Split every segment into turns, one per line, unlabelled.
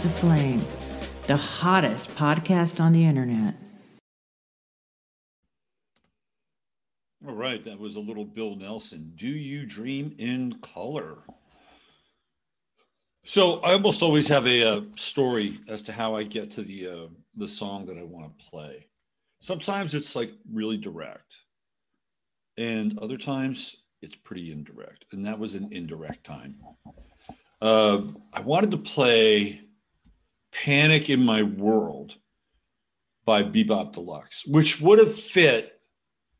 15 of Flame, the hottest podcast on the internet.
All right, that was a little Bill Nelson. Do you dream in color? So I almost always have a, uh story as to how I get to the uh, the song that I want to play. Sometimes it's like really direct, and other times it's pretty indirect. And that was an indirect time. Uh, I wanted to play "Panic in My World" by Bebop Deluxe, which would have fit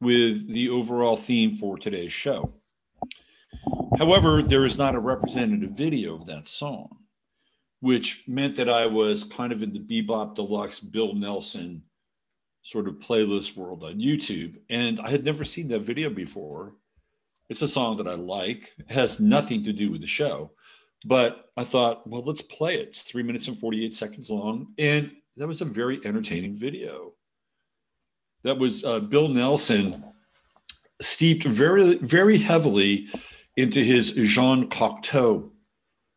with the overall theme for today's show. However, there is not a representative video of that song, which meant that I was kind of in the Bebop Deluxe Bill Nelson sort of playlist world on YouTube. And I had never seen that video before. It's a song that I like, it has nothing to do with the show. But I thought, well, let's play it. It's three minutes and 48 seconds long. And that was a very entertaining video that was uh, Bill Nelson steeped very, very heavily into his Jean Cocteau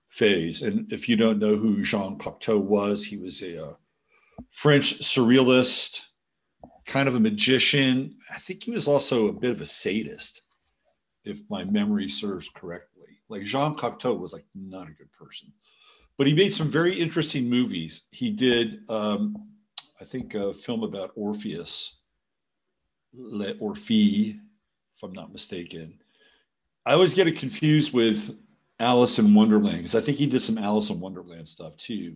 phase. And if you don't know who Jean Cocteau was, he was a uh, French surrealist, kind of a magician. I think he was also a bit of a sadist, if my memory serves correctly. Like Jean Cocteau was like not a good person, but he made some very interesting movies. He did, um, I think, a film about Orpheus Le Orphée, if I'm not mistaken. I always get it confused with Alice in Wonderland because I think he did some Alice in Wonderland stuff too,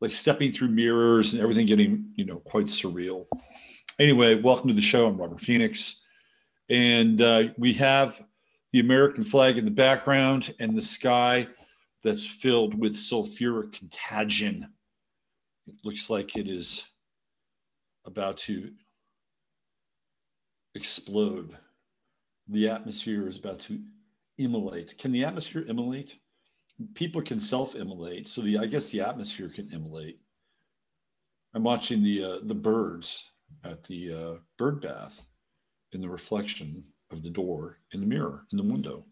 like stepping through mirrors and everything getting, you know, quite surreal. Anyway, welcome to the show. I'm Robert Phoenix. And uh, we have the American flag in the background and the sky that's filled with sulfuric contagion. It looks like it is about to explode. The atmosphere is about to immolate. Can the atmosphere immolate? People can self-immolate, so the I guess the atmosphere can immolate. I'm watching the uh, the birds at the uh, bird bath in the reflection of the door in the mirror in the window.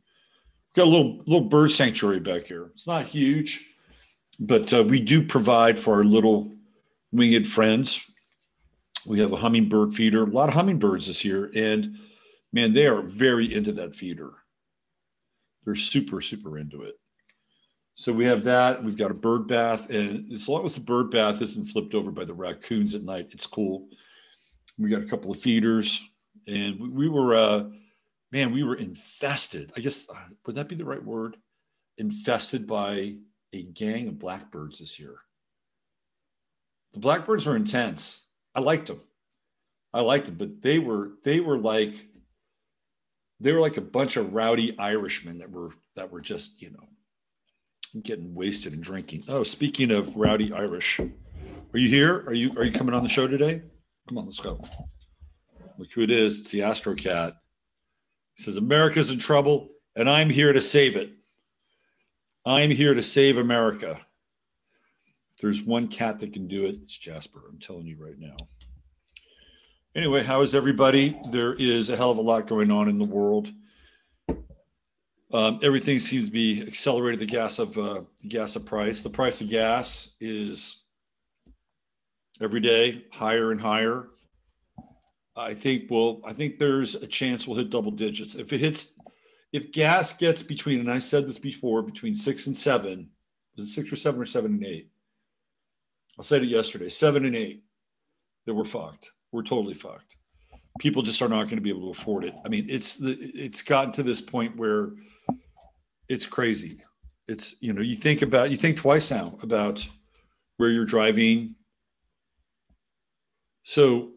Got a little little bird sanctuary back here. It's not huge, but uh, we do provide for our little winged friends we have a hummingbird feeder, a lot of hummingbirds this year, and man, they are very into that feeder. They're super, super into it. So we have that. We've got a bird bath, and as long as the bird bath isn't flipped over by the raccoons at night, it's cool. We got a couple of feeders, and we, we were, uh, man, we were infested. I guess uh, would that be the right word? Infested by a gang of blackbirds this year. The blackbirds were intense. I liked them. I liked them, but they were they were like they were like a bunch of rowdy Irishmen that were that were just you know getting wasted and drinking. Oh, speaking of rowdy Irish, are you here? Are you are you coming on the show today? Come on, let's go. Look who it is. It's the Astro Cat. He says America's in trouble, and I'm here to save it. I'm here to save America. If there's one cat that can do it, it's Jasper. I'm telling you right now. Anyway, how is everybody? There is a hell of a lot going on in the world. Um, everything seems to be accelerated. The gas of uh, the gas of price. The price of gas is every day higher and higher. I think well, I think there's a chance we'll hit double digits. If it hits, if gas gets between, and I said this before, between six and seven, is it six or seven or seven and eight? I said it yesterday, seven and eight, that we're fucked. We're totally fucked. People just are not going to be able to afford it. I mean, it's the it's gotten to this point where it's crazy. It's you know you think about you think twice now about where you're driving. So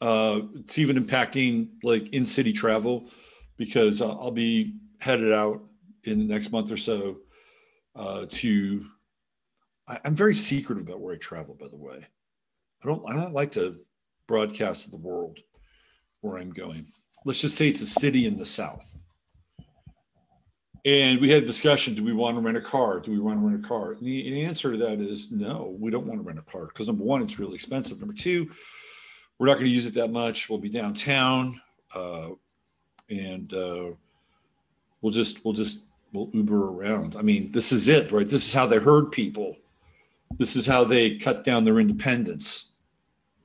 uh, it's even impacting like in city travel because I'll be headed out in the next month or so uh, to. I, I'm very secretive about where I travel. By the way, I don't. I don't like to broadcast to the world where I'm going. Let's just say it's a city in the south. And we had a discussion do we want to rent a car? Do we want to rent a car? And the, the answer to that is no, we don't want to rent a car because number one, it's really expensive. Number two, we're not going to use it that much. We'll be downtown uh, and uh, we'll just, we'll just, we'll Uber around. I mean, this is it, right? This is how they herd people. This is how they cut down their independence.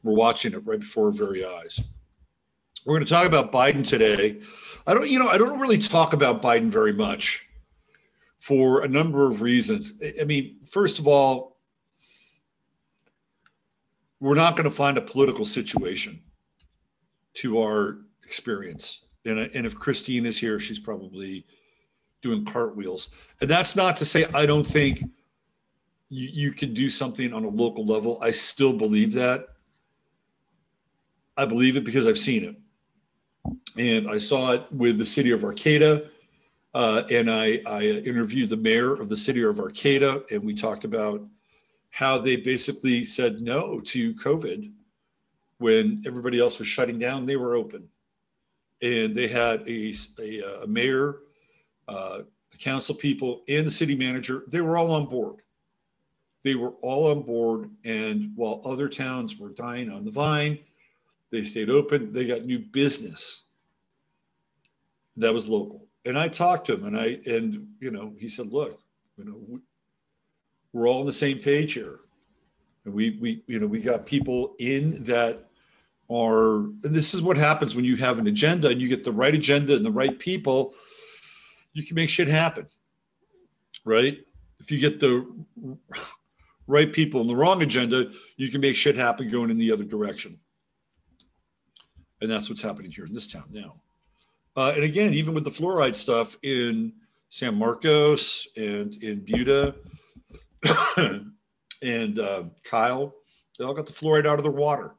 We're watching it right before our very eyes. We're going to talk about Biden today. I don't, you know, I don't really talk about Biden very much for a number of reasons. I mean, first of all, we're not going to find a political situation to our experience. And, and if Christine is here, she's probably doing cartwheels. And that's not to say I don't think you, you can do something on a local level. I still believe that. I believe it because I've seen it and I saw it with the city of Arcata. Uh, and I, I interviewed the mayor of the city of Arcata, and we talked about how they basically said no to COVID when everybody else was shutting down. They were open, and they had a, a, a mayor, uh, the council people, and the city manager. They were all on board. They were all on board, and while other towns were dying on the vine, they stayed open. They got new business that was local. And I talked to him, and I and you know he said, "Look, you know, we're all on the same page here, and we we you know we got people in that are. And this is what happens when you have an agenda and you get the right agenda and the right people. You can make shit happen, right? If you get the right people and the wrong agenda, you can make shit happen going in the other direction. And that's what's happening here in this town now. Uh, and again, even with the fluoride stuff in San Marcos and in Buda and uh, Kyle, they all got the fluoride out of their water.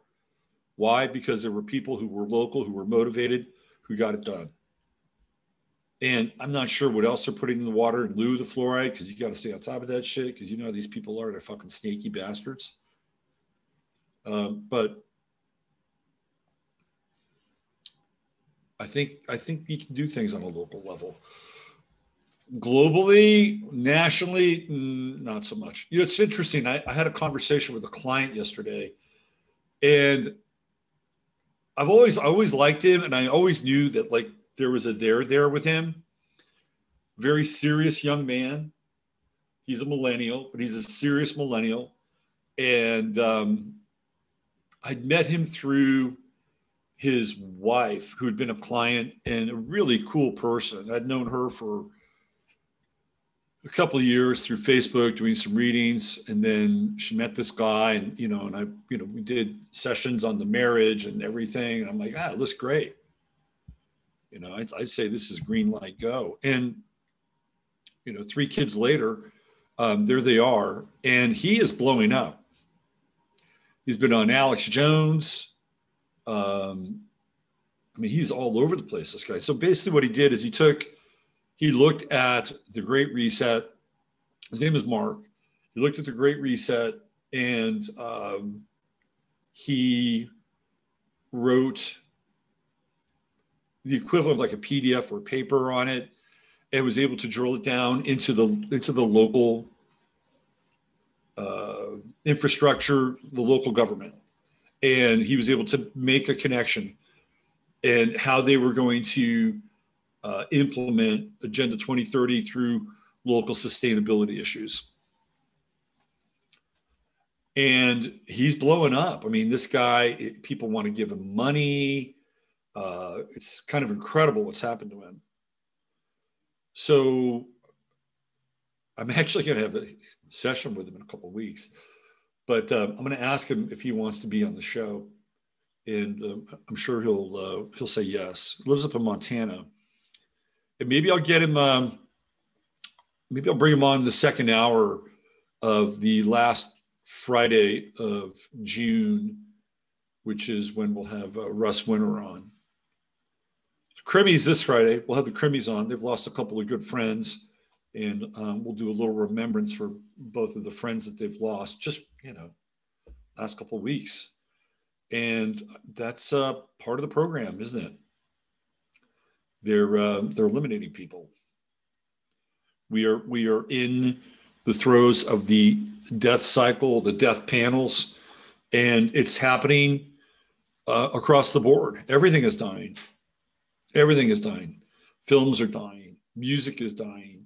Why? Because there were people who were local, who were motivated, who got it done. And I'm not sure what else they're putting in the water in lieu of the fluoride because you got to stay on top of that shit because you know these people are they're fucking snaky bastards. Um, but I think I think you can do things on a local level. Globally, nationally, not so much. You know, it's interesting. I, I had a conversation with a client yesterday, and I've always I always liked him, and I always knew that like there was a there there with him. Very serious young man. He's a millennial, but he's a serious millennial, and um, I'd met him through his wife, who had been a client and a really cool person. I'd known her for a couple of years through Facebook, doing some readings, and then she met this guy, and you know, and I, you know, we did sessions on the marriage and everything. And I'm like, ah, it looks great. You know, I'd, I'd say this is green light go. And you know, three kids later, um, there they are, and he is blowing up. He's been on Alex Jones. Um, I mean, he's all over the place, this guy. So basically, what he did is he took, he looked at the Great Reset. His name is Mark. He looked at the Great Reset and um, he wrote the equivalent of like a PDF or paper on it, and was able to drill it down into the into the local uh, infrastructure, the local government and he was able to make a connection and how they were going to uh, implement Agenda 2030 through local sustainability issues. And he's blowing up. I mean, this guy, people want to give him money. Uh, it's kind of incredible what's happened to him. So I'm actually going to have a session with him in a couple of weeks but uh, I'm going to ask him if he wants to be on the show, and uh, I'm sure he'll uh, he'll say yes. Lives up in Montana, maybe I'll get him. Um, maybe I'll bring him on the second hour of the last Friday of June, which is when we'll have uh, Russ Winter on. Crimmies this Friday. We'll have the Crimmies on. They've lost a couple of good friends, and um, we'll do a little remembrance for both of the friends that they've lost. Just you know, last couple of weeks, and that's uh, part of the program, isn't it? They're uh, they're eliminating people. We are we are in the throes of the death cycle, the death panels, and it's happening uh, across the board. Everything is dying. Everything is dying. Films are dying. Music is dying.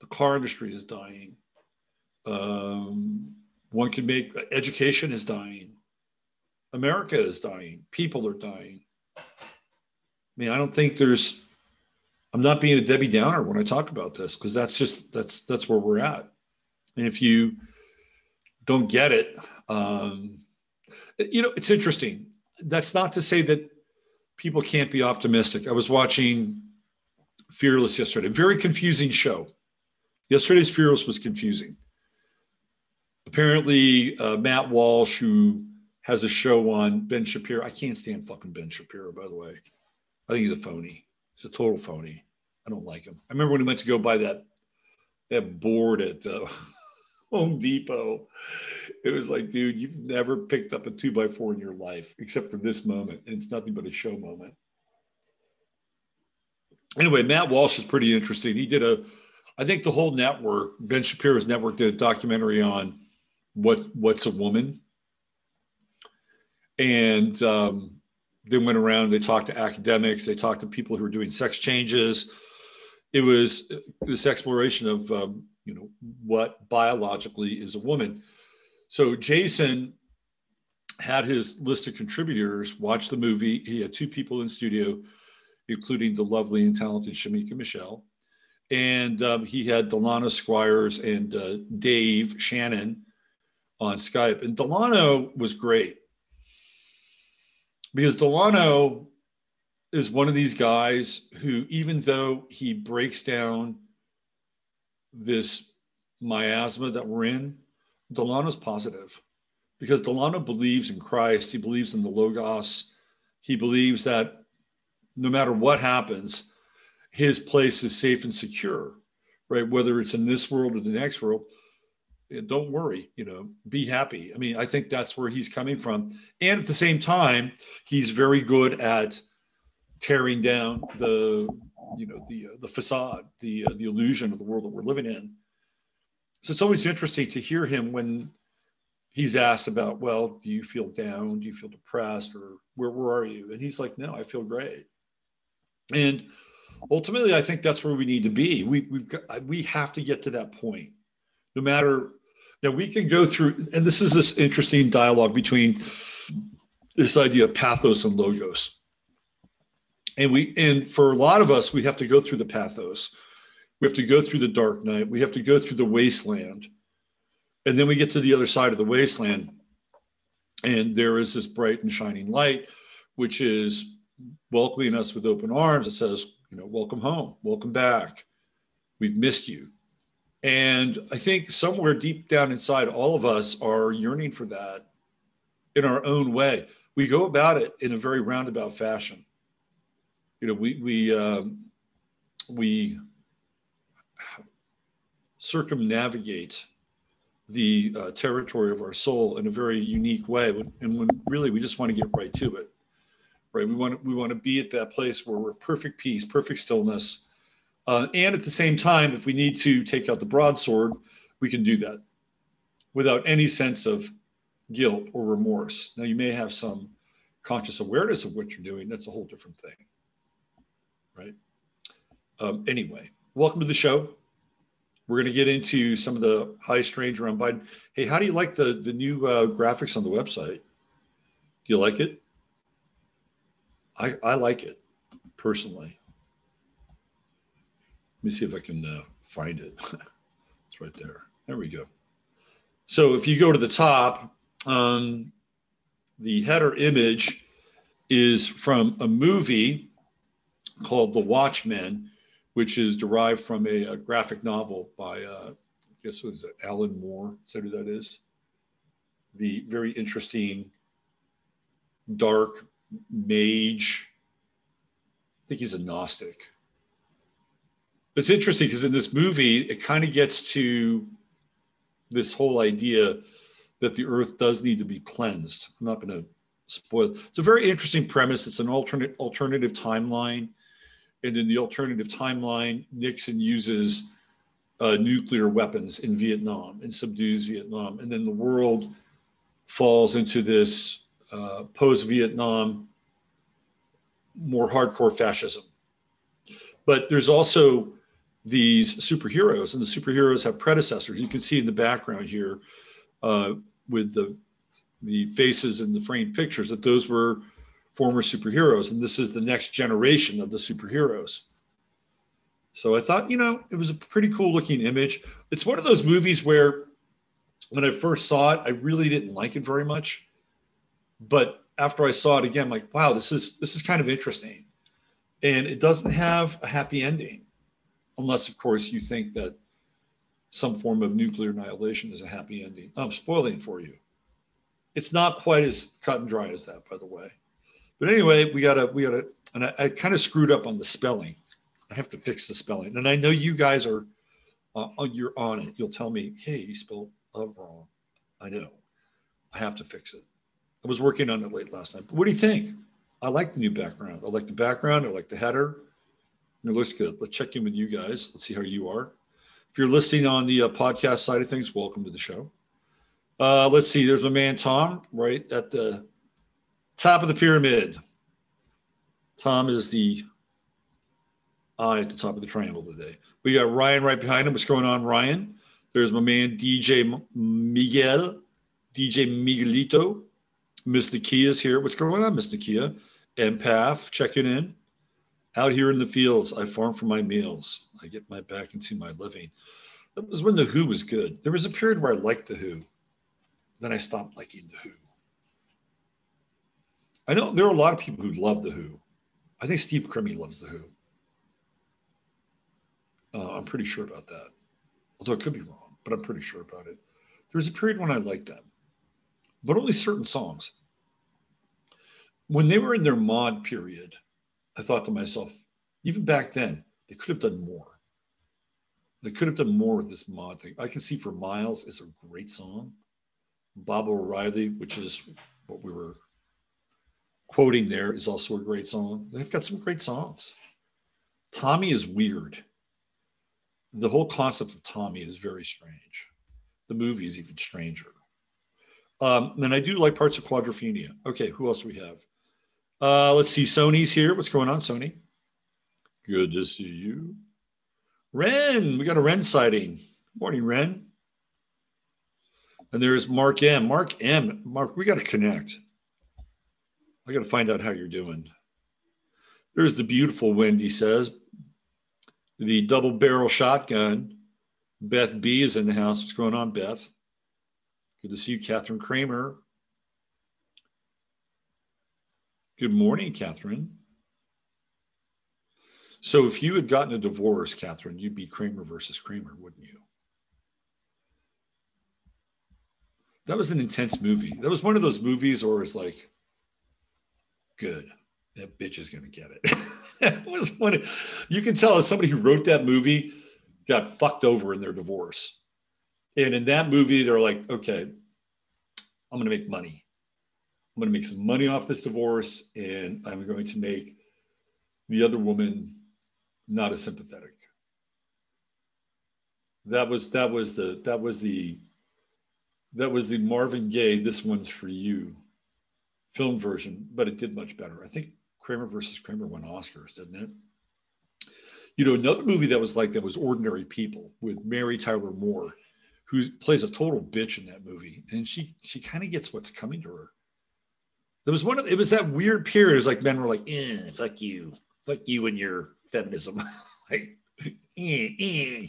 The car industry is dying. Um, one can make education is dying. America is dying. People are dying. I mean, I don't think there's. I'm not being a Debbie Downer when I talk about this because that's just that's that's where we're at. And if you don't get it, um, you know, it's interesting. That's not to say that people can't be optimistic. I was watching Fearless yesterday, very confusing show. Yesterday's Fearless was confusing. Apparently, uh, Matt Walsh, who has a show on Ben Shapiro, I can't stand fucking Ben Shapiro, by the way. I think he's a phony. He's a total phony. I don't like him. I remember when he went to go buy that that board at uh, Home Depot. It was like, dude, you've never picked up a two by four in your life, except for this moment. And it's nothing but a show moment. Anyway, Matt Walsh is pretty interesting. He did a, I think the whole network, Ben Shapiro's network, did a documentary on what what's a woman. And um, they went around, they talked to academics, they talked to people who were doing sex changes. It was this exploration of um, you know what biologically is a woman. So jason had his list of contributors watch the movie. He had two people in studio including the lovely and talented shamika michelle. And um, he had delano squires and uh, dave shannon on skype. And delano was great. Because delano is one of these guys who even though he breaks down this miasma that we're in, Delano's positive because Delano believes in Christ. He believes in the Logos. He believes that no matter what happens, his place is safe and secure, right? Whether it's in this world or the next world, eh, don't worry, you know, be happy. I mean, I think that's where he's coming from. And at the same time, he's very good at tearing down the you know the uh, the facade, the uh, the illusion of the world that we're living in. So it's always interesting to hear him when he's asked about, well, do you feel down? Do you feel depressed, or where where are you? And he's like, no, I feel great. And ultimately, I think that's where we need to be. We we've got, we have to get to that point, no matter. Now we can go through, and this is this interesting dialogue between this idea of pathos and logos and we and for a lot of us we have to go through the pathos. We have to go through the dark night. We have to go through the wasteland. And then we get to the other side of the wasteland. And there is this bright and shining light which is welcoming us with open arms. It says you know welcome home. Welcome back. We've missed you. And i think somewhere deep down inside all of us are yearning for that in our own way. We go about it in a very roundabout fashion you know, we we um, we circumnavigate the uh, territory of our soul in a very unique way, and when really we just want to get right to it, right? We want we want to be at that place where we're perfect peace, perfect stillness, uh, and at the same time, if we need to take out the broadsword, we can do that without any sense of guilt or remorse. Now, you may have some conscious awareness of what you're doing. That's a whole different thing right? Um, anyway, welcome to the show. We're going to get into some of the high strange around Biden. Hey, how do you like the the new uh, graphics on the website? Do you like it? I I like it personally. Let me see if I can uh, find it. it's right there. There we go. So if you go to the top, um, the header image is from a movie called The Watchmen, which is derived from a, a graphic novel by, uh, I guess what is it, Alan Moore? Is that who that is? The very interesting, dark mage. I think he's a Gnostic. It's interesting because in this movie, it kind of gets to this whole idea that the earth does need to be cleansed. I'm not going to spoil. It's a very interesting premise. It's an alternate alternative timeline, and in the alternative timeline, Nixon uses uh, nuclear weapons in Vietnam and subdues Vietnam, and then the world falls into this uh, post-Vietnam, more hardcore fascism. But there's also these superheroes, and the superheroes have predecessors. You can see in the background here uh, with the the faces in the framed pictures that those were former superheroes, and this is the next generation of the superheroes. So I thought, you know, it was a pretty cool looking image. It's one of those movies where when I first saw it, I really didn't like it very much. But after I saw it again, I'm like, wow, this is this is kind of interesting. And it doesn't have a happy ending unless, of course, you think that some form of nuclear annihilation is a happy ending. I'm spoiling for you. It's not quite as cut and dry as that, by the way. But anyway, we gotta we gotta, and I, I kind of screwed up on the spelling. I have to fix the spelling, and I know you guys are uh, you're on it. You'll tell me, hey, you spelled love wrong. I know. I have to fix it. I was working on it late last night. But what do you think? I like the new background. I like the background. I like the header. It looks good. Let's check in with you guys. Let's see how you are. If you're listening on the uh, podcast side of things, welcome to the show. Uh, let's see. There's a man, Tom, right at the top of the pyramid. Tom is the eye at the top of the triangle today. We got Ryan right behind him. What's going on, Ryan? There's my man, DJ Miguel, DJ Miguelito. Miss Nakia is here. What's going on, Miss Nakia? Empath checking in. Out here in the fields, I farm for my meals. I get my back into my living. That was when The Who was good. There was a period where I liked The Who. Then I stopped liking The Who. I know there are a lot of people who love The Who. I think Steve Crimmy loves The Who. Uh, I'm pretty sure about that. Although I could be wrong, but I'm pretty sure about it. There was a period when I liked them, but only certain songs. When they were in their mod period, I thought to myself, even back then, they could have done more. They could have done more with this mod thing. I can see for miles is a great song. Baba O'Riley, which is what we were quoting there, is also a great song. They've got some great songs. Tommy is weird. The whole concept of Tommy is very strange. The movie is even stranger. Um, and I do like parts of Quadrophenia. Okay, who else do we have? Uh, let's see. Sony's here. What's going on, Sony? Good to see you. Ren, we got a Ren sighting. Morning, Ren. And there's Mark M. Mark M. Mark, we got to connect. I got to find out how you're doing. There's the beautiful Wendy says. The double barrel shotgun. Beth B is in the house. What's going on, Beth? Good to see you, Catherine Kramer. Good morning, Catherine. So, if you had gotten a divorce, Catherine, you'd be Kramer versus Kramer, wouldn't you? That was an intense movie. That was one of those movies where it's like, good, that bitch is to get it. it was. Of, you can tell as somebody who wrote that movie got fucked over in their divorce. And in that movie, they're like, okay, I'm to make money. I'm to make some money off this divorce and I'm going to make the other woman not as sympathetic. That was that was the that was the that was the Marvin Gaye this one's for you film version, but it did much better. I think Kramer versus Kramer won Oscars, didn't it? You know, another movie that was like that was Ordinary People with Mary Tyler Moore, who plays a total bitch in that movie, and she she kind of gets what's coming to her there was one of it was that weird period. It was like men were like, eh, fuck you, fuck you and your feminism. like, eh, eh.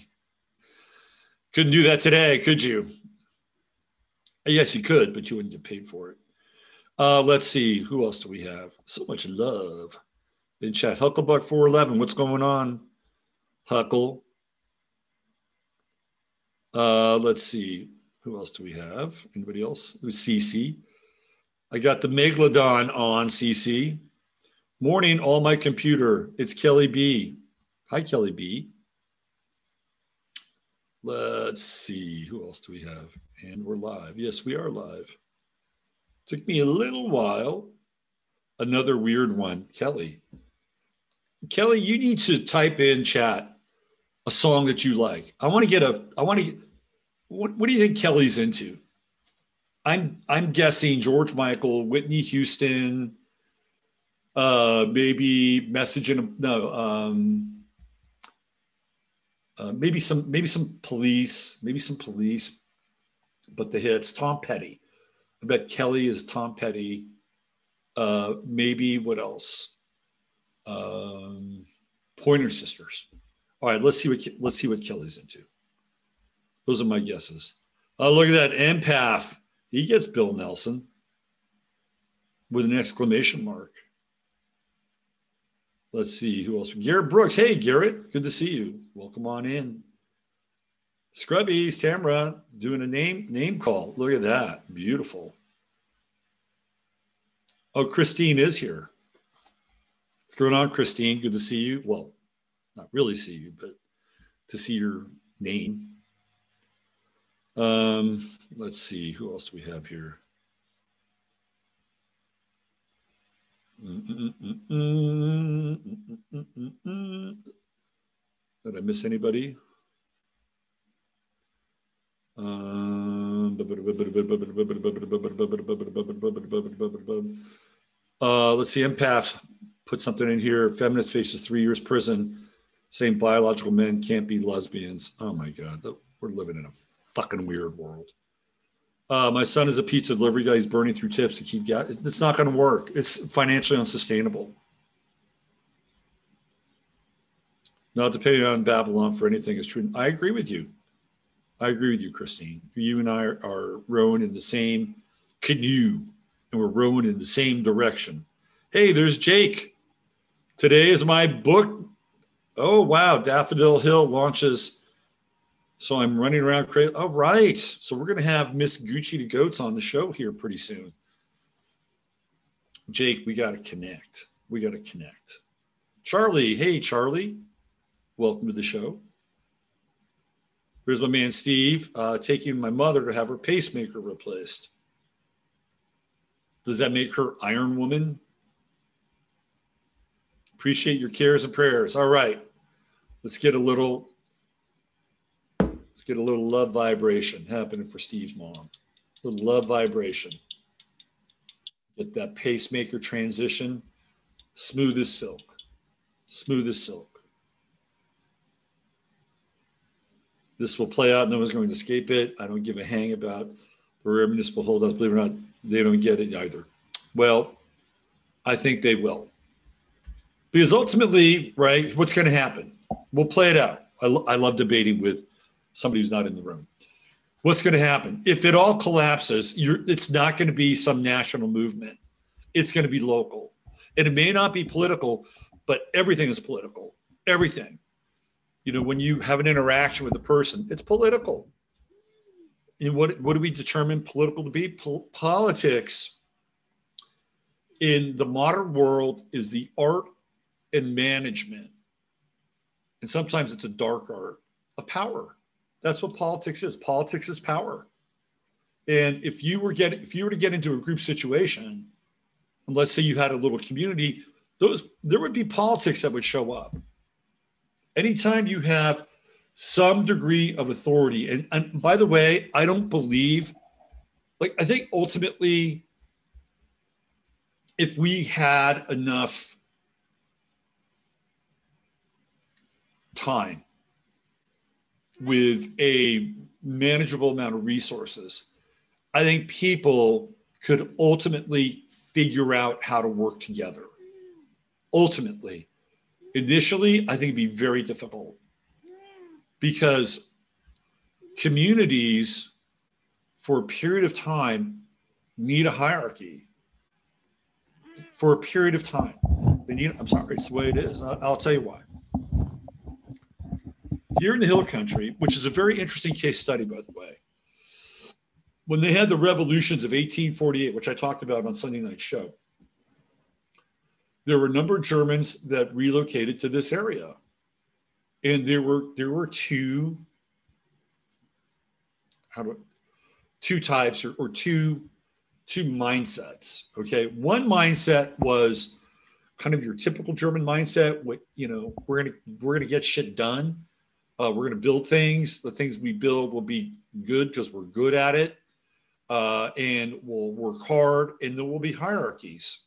couldn't do that today, could you? Yes, you could, but you wouldn't get paid for it. Uh, let's see, who else do we have? So much love in chat. Hucklebuck 411, what's going on? Huckle. Uh, let's see. Who else do we have? Anybody else? Who's CC? I got the Megalodon on CC. Morning, all my computer. It's Kelly B. Hi, Kelly B. Let's see. Who else do we have? And we're live. Yes, we are live. Took me a little while. Another weird one. Kelly. Kelly, you need to type in chat a song that you like. I want to get a, I want to, what, what do you think Kelly's into? I'm, I'm guessing George Michael, Whitney Houston, uh, maybe message in a, no, um, uh, maybe some, maybe some police, maybe some police, but the hits, Tom Petty. I bet Kelly is Tom Petty. Uh, maybe what else? Um, Pointer Sisters. All right, let's see what let's see what Kelly's into. Those are my guesses. Oh, look at that empath. He gets Bill Nelson with an exclamation mark. Let's see who else. Garrett Brooks. Hey, Garrett. Good to see you. Welcome on in. Scrubbies, Tamara, doing a name name call. Look at that. Beautiful. Oh, Christine is here. What's going on, Christine? Good to see you. Well, not really see you, but to see your name. Um, let's see, who else do we have here? Did I miss anybody? Uh, let's see, empath put something in here. Feminist faces three years prison, saying biological men can't be lesbians. Oh my God, we're living in a fucking weird world. Uh, my son is a pizza delivery guy. He's burning through tips to keep. It's not going to work. It's financially unsustainable. Not depending on Babylon for anything is true. I agree with you. I agree with you, Christine. You and I are, are rowing in the same canoe and we're rowing in the same direction. Hey, there's Jake. Today is my book. Oh, wow. Daffodil Hill launches. So I'm running around crazy. All right. So we're going to have Miss Gucci to Goats on the show here pretty soon. Jake, we got to connect. We got to connect. Charlie. Hey, Charlie. Welcome to the show. Here's my man Steve uh, taking my mother to have her pacemaker replaced. Does that make her Iron Woman? Appreciate your cares and prayers. All right. Let's get a little let's get a little love vibration happening for Steve's mom. A little love vibration. Get that pacemaker transition smooth as silk. Smooth as silk. This will play out. No one's going to escape it. I don't give a hang about the rare municipal holdouts. Believe it or not, they don't get it either. Well, I think they will. Because ultimately, right, what's going to happen? We'll play it out. I, lo- I love debating with somebody who's not in the room. What's going to happen? If it all collapses, it's not going to be some national movement. It's going to be local. And it may not be political, but everything is political. Everything. You know, when you have an interaction with a person, it's political. And what, what do we determine political to be? Pol- politics in the modern world is the art and management. And sometimes it's a dark art of power. That's what politics is. Politics is power. And if you were getting, if you were to get into a group situation, and let's say you had a little community, those there would be politics that would show up. Anytime you have some degree of authority, and, and by the way, I don't believe, like I think ultimately, if we had enough time with a manageable amount of resources, I think people could ultimately figure out how to work together. Ultimately, initially, I think it'd be very difficult because communities for a period of time need a hierarchy for a period of time. They need, I'm sorry, it's the way it is. I'll, I'll tell you why here in the Hill Country, which is a very interesting case study, by the way. When they had the revolutions of 1848, which I talked about on Sunday night show, there were a number of Germans that relocated to this area, and there were there were two how do two types or, or two two mindsets. Okay, one mindset was kind of your typical German mindset. What you know, we're gonna we're gonna get shit done. Uh, we're gonna build things. The things we build will be good because we're good at it, uh, and we'll work hard. And there will be hierarchies.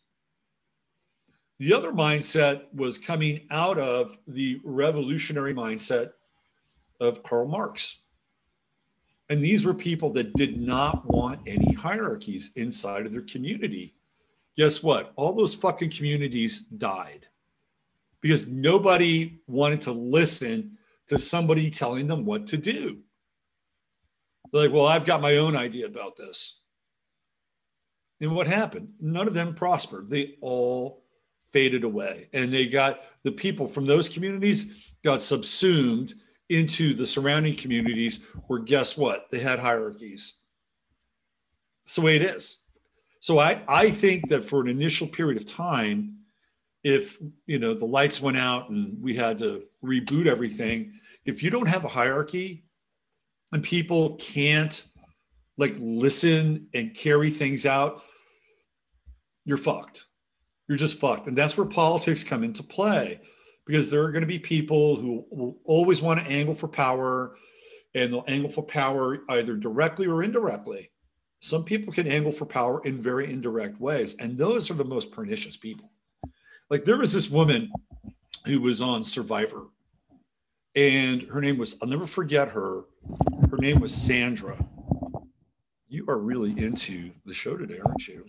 The other mindset was coming out of the revolutionary mindset of Karl Marx. And these were people that did not want any hierarchies inside of their community guess what? All those fucking communities died because nobody wanted to listen to somebody telling them what to do. They're like, well, I've got my own idea about this. And what happened? None of them prospered. They all faded away. And they got the people from those communities got subsumed into the surrounding communities where guess what? They had hierarchies. It's the way it is. So I, I think that for an initial period of time, if you know the lights went out and we had to reboot everything, if you don't have a hierarchy and people can't like listen and carry things out, you're fucked. You're just fucked. And that's where politics come into play because there are going to be people who will always want to angle for power and they'll angle for power either directly or indirectly. Some people can angle for power in very indirect ways, and those are the most pernicious people. Like there was this woman who was on Survivor, and her name was, I'll never forget her. Her name was Sandra. You are really into the show today, aren't you?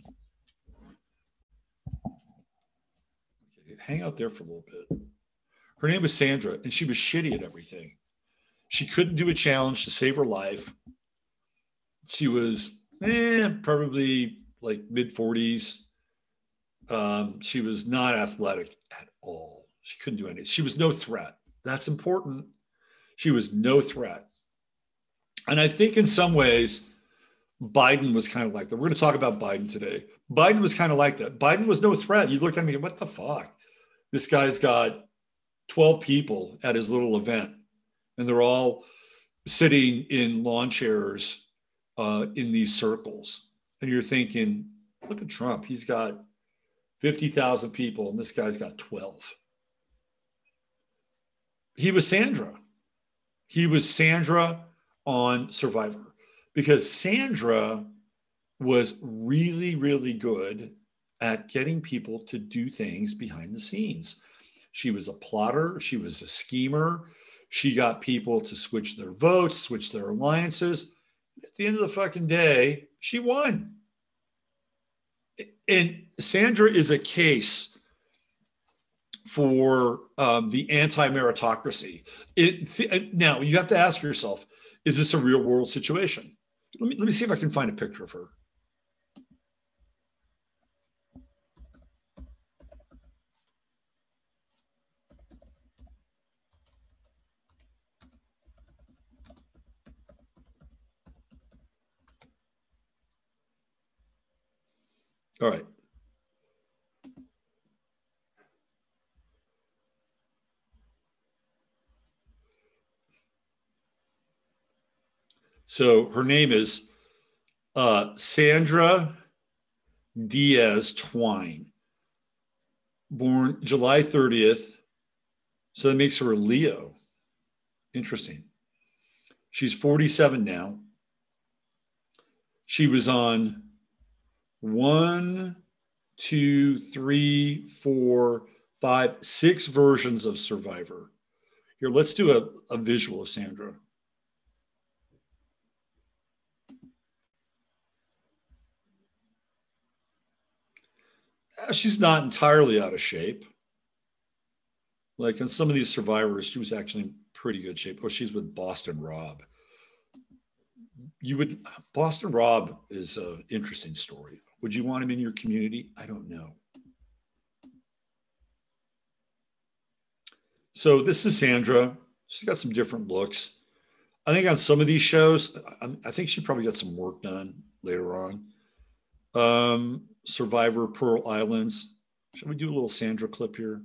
Okay, hang out there for a little bit. Her name was Sandra, and she was shitty at everything. She couldn't do a challenge to save her life. She was eh, probably like mid 40s. Um, she was not athletic at all. She couldn't do anything. She was no threat. That's important. She was no threat. And I think in some ways, Biden was kind of like that. We're going to talk about Biden today. Biden was kind of like that. Biden was no threat. You looked at me, what the fuck? This guy's got 12 people at his little event, and they're all sitting in lawn chairs uh, in these circles. And you're thinking, look at Trump. He's got 50,000 people, and this guy's got 12. He was Sandra. He was Sandra on Survivor because Sandra was really, really good at getting people to do things behind the scenes. She was a plotter, she was a schemer. She got people to switch their votes, switch their alliances at the end of the fucking day, she won. And Sandra is a case for um, the anti meritocracy. It, now, you have to ask yourself is this a real world situation? Let me, let me see if I can find a picture of her. All right. So her name is uh, Sandra Diaz Twine, born July 30th. So that makes her a Leo. Interesting. She's 47 now. She was on one, two, three, four, five, six versions of Survivor. Here, let's do a, a visual Sandra. Uh, she's not entirely out of shape. Like in some of these survivors, she was actually in pretty good shape. Oh, she's with Boston Rob. You would Boston Rob is an interesting story. Would you want him in your community? I don't know. So this is Sandra. She's got some different looks. I think on some of these shows, I, think she probably got some work done later on. Um, Survivor Pearl Islands. Should we do a little Sandra clip here?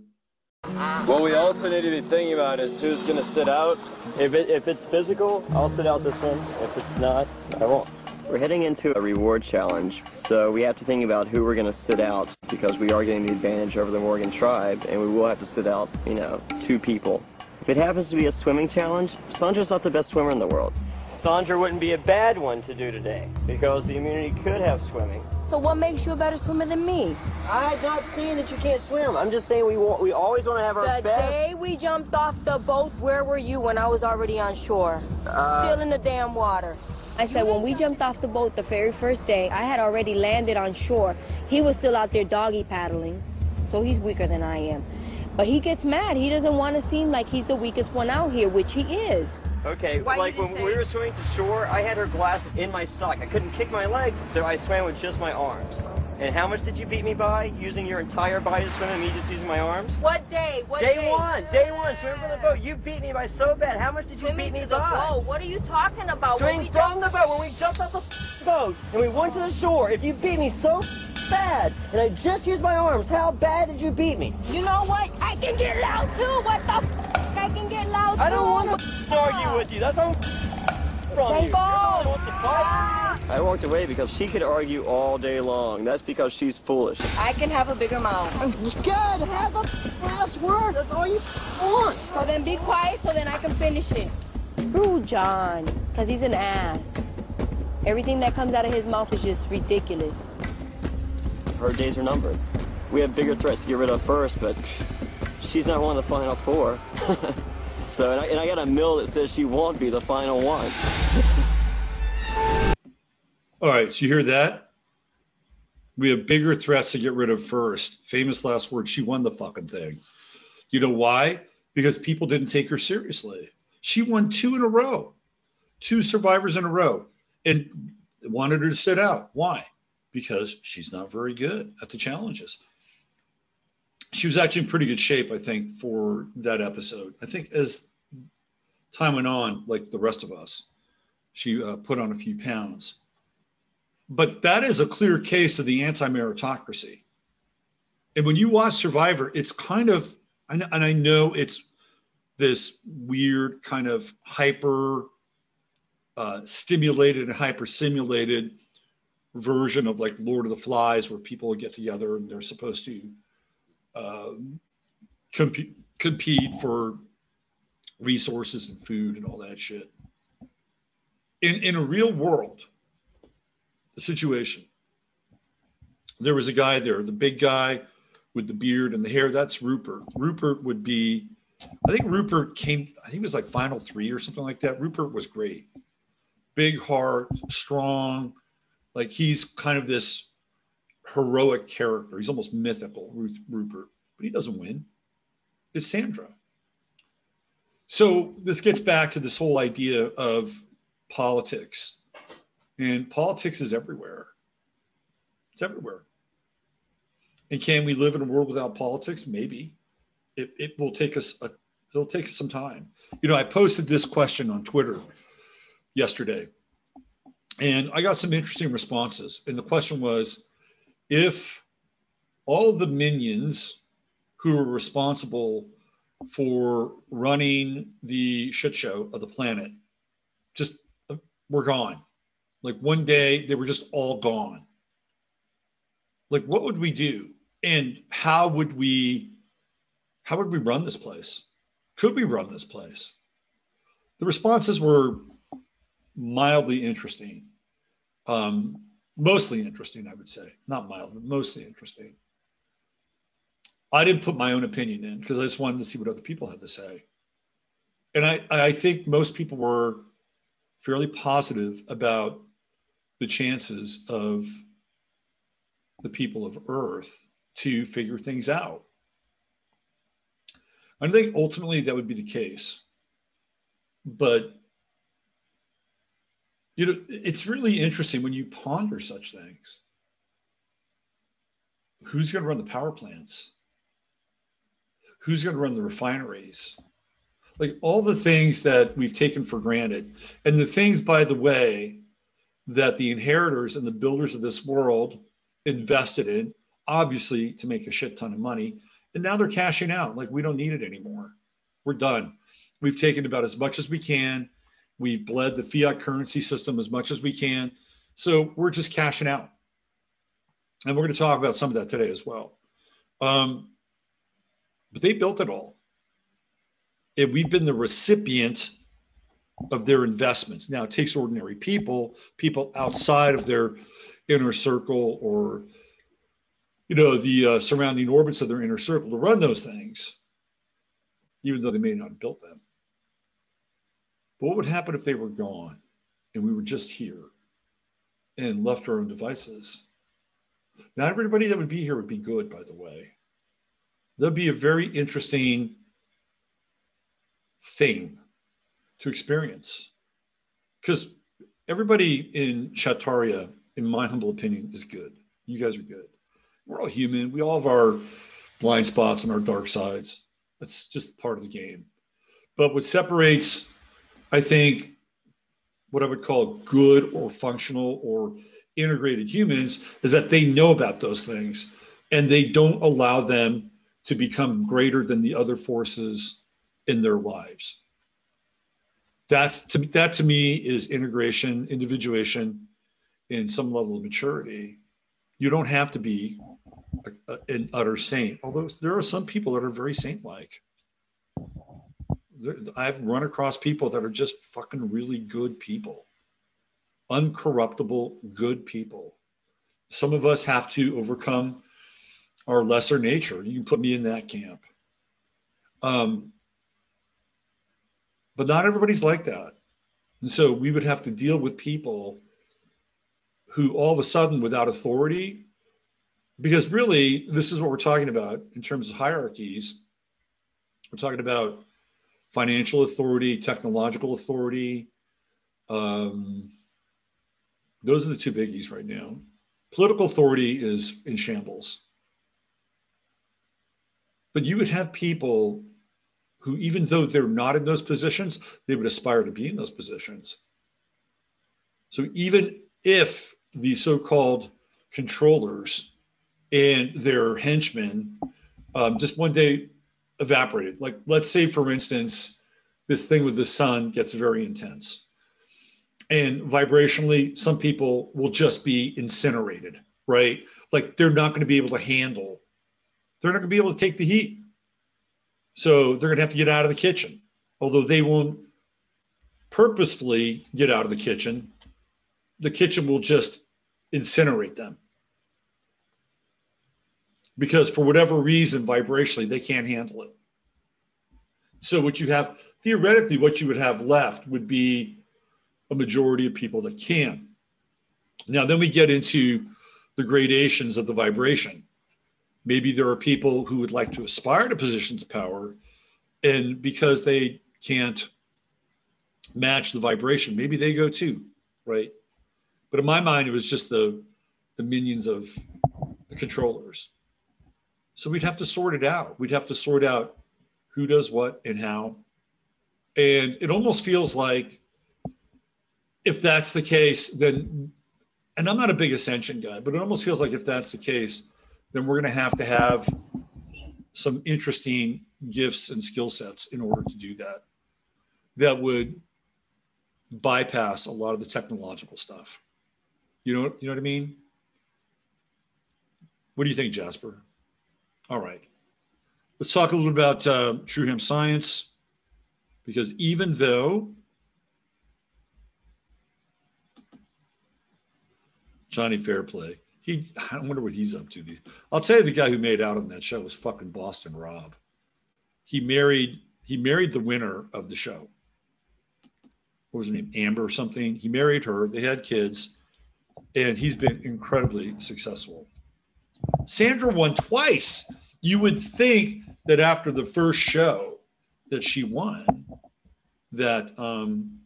What we also need to be thinking about is who's going to sit out. If, it, if it's physical, I'll sit out this one. If it's not, I won't. We're heading into a reward challenge, so we have to think about who we're going to sit out because we are getting the advantage over the Morgan tribe, and we will have to sit out, you know, two people. If it happens to be a swimming challenge, Sandra's not the best swimmer in the world. Sandra wouldn't be a bad one to do today because the immunity could have swimming.
So what makes you a better swimmer than me?
I'm not saying that you can't swim. I'm just saying we want, we always want to have our
The
best.
day we jumped off the boat, where were you when I was already on shore?
Uh,
Still in the damn water. I said when we jumped off the boat the very first day, I had already landed on shore. He was still out there doggy paddling, so he's weaker than I am. But he gets mad. He doesn't want to seem like he's the weakest one out here, which he is.
Okay,
Why
like when
didn't
we were swimming to shore, I had her glasses in my sock. I couldn't kick my legs, so I swam with just my arms. And how much did you beat me by using your entire body to swim and me just using my arms?
What day? What
Day
day?
one, day one, Swim from the boat. You beat me by so bad. How much did you
Swimming
beat me by?
to the boat. What are you talking about?
Swimming from the boat when we jumped off the boat and we went to the shore. If you beat me so bad and I just used my arms, how bad did you beat me?
You know what? I can get loud too. What the f- I can get loud
I don't want to argue with you. That's I'm from
Then
you.
go.
You're the one wants to fight. I walked away because she could argue all day long. That's because she's foolish.
I can have a bigger mouth.
Oh, Good. Have a last word. That's all you want.
So then be quiet so then I can finish it. Screw John, because he's an ass. Everything that comes out of his mouth is just ridiculous.
Her days are numbered. We have bigger threats to get rid of first, but she's not one of the final four. so, and I, and I got a mill that says she won't be the final one.
All right, so you hear that? We have bigger threats to get rid of first. Famous last words. She won the fucking thing. You know why? Because people didn't take her seriously. She won two in a row, two survivors in a row, and wanted her to sit out. Why? Because she's not very good at the challenges. She was actually in pretty good shape, I think, for that episode. I think as time went on, like the rest of us, she uh, put on a few pounds. But that is a clear case of the anti-meritocracy. And when you watch survivor it's kind of and i know it's this weird kind of hyper uh, stimulated and hyper simulated version of like lord of the flies where people get together and they're supposed to um, compete compete for resources and food and all that shit in in a real world the situation. There was a guy there, the big guy with the beard and the hair. That's Rupert. Rupert would be, I think Rupert came, I think it was like final three or something like that. Rupert was great. Big heart, strong. Like he's kind of this heroic character. He's almost mythical, Ruth, Rupert, but he doesn't win. It's Sandra. So this gets back to this whole idea of politics and politics is everywhere. It's everywhere. And can we live in a world without politics? Maybe. It, it will take us a, it'll take us some time. You know, I posted this question on Twitter yesterday, and I got some interesting responses. And the question was if all the minions who are responsible for running the shit show of the planet just were gone like one day they were just all gone. Like what would we do? And how would we how would we run this place? Could we run this place? The responses were mildly interesting. Um, mostly interesting, I would say. Not mild, but mostly interesting. I didn't put my own opinion in because I just wanted to see what other people had to say. And I, I think most people were fairly positive about the chances of the people of Earth to figure things out. I think ultimately that would be the case. But you know, it's really interesting when you ponder such things. Who's going to run the power plants? Who's going to run the refineries? like all the things that we've taken for granted, and the things, by the way, that the inheritors and the builders of this world invested in, obviously to make a shit ton of money. And now they're cashing out. Like we don't need it anymore. We're done. We've taken about as much as we can. We've bled the fiat currency system as much as we can. So we're just cashing out. And we're going to talk about some of that today as well. Um, but they built it all. And we've been the recipient of their investments. Now it takes ordinary people, people outside of their inner circle or you know the uh, surrounding orbits of their inner circle to run those things, even though they may not have built them. But what would happen if they were gone and we were just here and left our own devices? Not everybody that would be here would be good, by the way. There'd be a very interesting thing to experience. Because everybody in Chataria, in my humble opinion, is good. You guys are good. We're all human. We all have our blind spots and our dark sides. That's just part of the game. But what separates, I think, what I would call good or functional or integrated humans is that they know about those things and they don't allow them to become greater than the other forces in their lives that's to that to me is integration, individuation, in some level of maturity. You don't have to be a, a, an utter saint, although there are some people that are very saint-like. I've run across people that are just fucking really good people, uncorruptible, good people. Some of us have to overcome our lesser nature. You can put me in that camp. Um, but not everybody's like that. And so we would have to deal with people who all of a sudden, without authority, because really, this is what we're talking about in terms of hierarchies. We're talking about financial authority, technological authority. Um, those are the two biggies right now. Political authority is in shambles. But you would have people who, even though they're not in those positions, they would aspire to be in those positions. So even if the so called controllers and their henchmen um, just one day evaporated, like let's say, for instance, this thing with the sun gets very intense. And vibrationally, some people will just be incinerated, right? Like they're not going to be able to handle, they're not going to be able to take the heat. So they're going to have to get out of the kitchen, although they won't purposefully get out of the kitchen. The kitchen will just incinerate them because for whatever reason, vibrationally, they can't handle it. So what you have theoretically, what you would have left would be a majority of people that can. Now, then we get into the gradations of the vibration. Maybe there are people who would like to aspire to positions of power, and because they can't match the vibration, maybe they go too, right? But in my mind, it was just the the minions of the controllers. So we'd have to sort it out. We'd have to sort out who does what and how. And it almost feels like if that's the case, then, and I'm not a big ascension guy, but it almost feels like if that's the case, then we're going to have to have some interesting gifts and skill sets in order to do that that would bypass a lot of the technological stuff. You know you know what i mean? What do you think jasper? All right. Let's talk a little bit about uh, true hemp science because even though johnny fairplay he I wonder what he's up to. I'll tell you the guy who made out on that show was fucking Boston Rob. He married he married the winner of the show. What was her name? Amber or something. He married her. They had kids, and he's been incredibly successful. Sandra won twice. You would think that after the first show that she won, that um,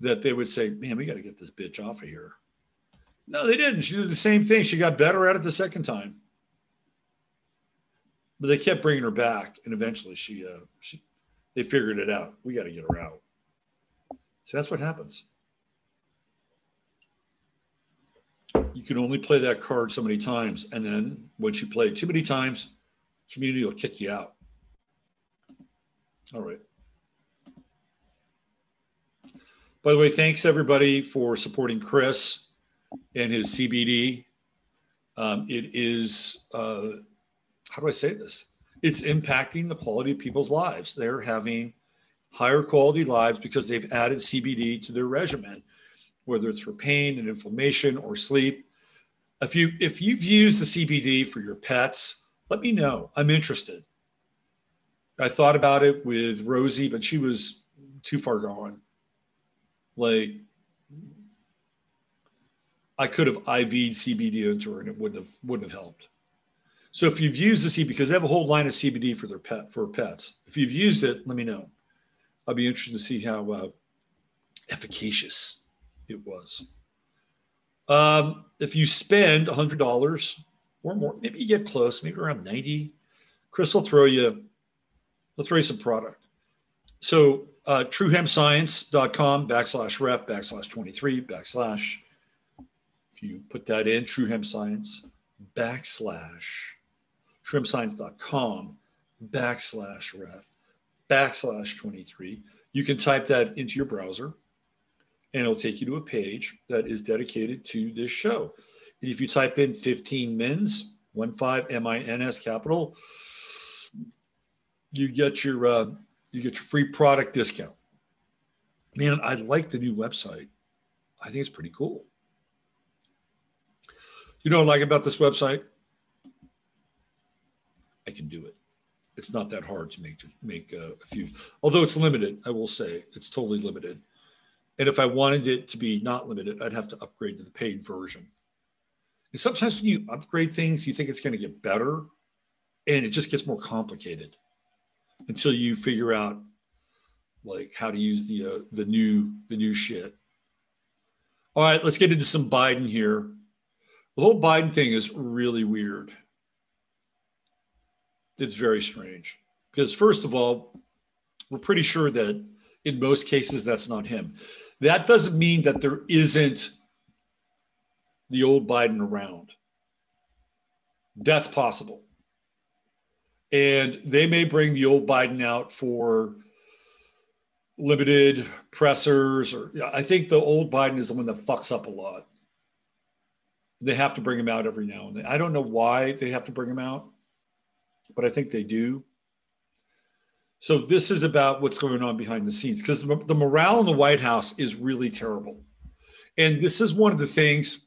that they would say, "Man, we got to get this bitch off of here." No, they didn't. She did the same thing. She got better at it the second time. But they kept bringing her back, and eventually she, uh, she, They figured it out. We got to get her out. So that's what happens. You can only play that card so many times. And then once you play it too many times, community will kick you out. All right. By the way, thanks everybody for supporting Chris and his CBD. Um, it is, uh, how do I say this? It's impacting the quality of people's lives. They're having higher quality lives because they've added CBD to their regimen, whether it's for pain and inflammation or sleep. If you if you've used the CBD for your pets, let me know. I'm interested. I thought about it with Rosie, but she was too far gone. Like I could have IV'd CBD into her and it wouldn't have wouldn't have helped. So if you've used the CBD, because they have a whole line of CBD for their pet for pets. If you've used it, let me know. I'll be interested to see how uh, efficacious it was. Um, if you spend hundred dollars or more, maybe you get close, maybe around ninety. Chris will throw you, he'll throw you some product. So uh, truehempscience.com backslash ref backslash 23 backslash. If you put that in, True Hemp Science backslash truehempscience.com backslash ref backslash 23. You can type that into your browser and it'll take you to a page that is dedicated to this show. And if you type in 15 mins, 15 M-I-N-S capital, you get your uh, you get your free product discount. Man, I like the new website. I think it's pretty cool. You know like about this website? I can do it. It's not that hard to make to make uh, a few, although it's limited. I will say it's totally limited. And if I wanted it to be not limited, I'd have to upgrade to the paid version. And sometimes when you upgrade things, you think it's going to get better, and it just gets more complicated until you figure out like how to use the uh, the new the new shit. All right, let's get into some Biden here. The whole Biden thing is really weird. It's very strange because first of all, we're pretty sure that in most cases that's not him. That doesn't mean that there isn't the old Biden around. That's possible. And they may bring the old Biden out for limited pressers or I think the old Biden is the one that fucks up a lot. They have to bring him out every now and then. I don't know why they have to bring him out, but I think they do. So this is about what's going on behind the scenes because the morale in the White House is really terrible. And this is one of the things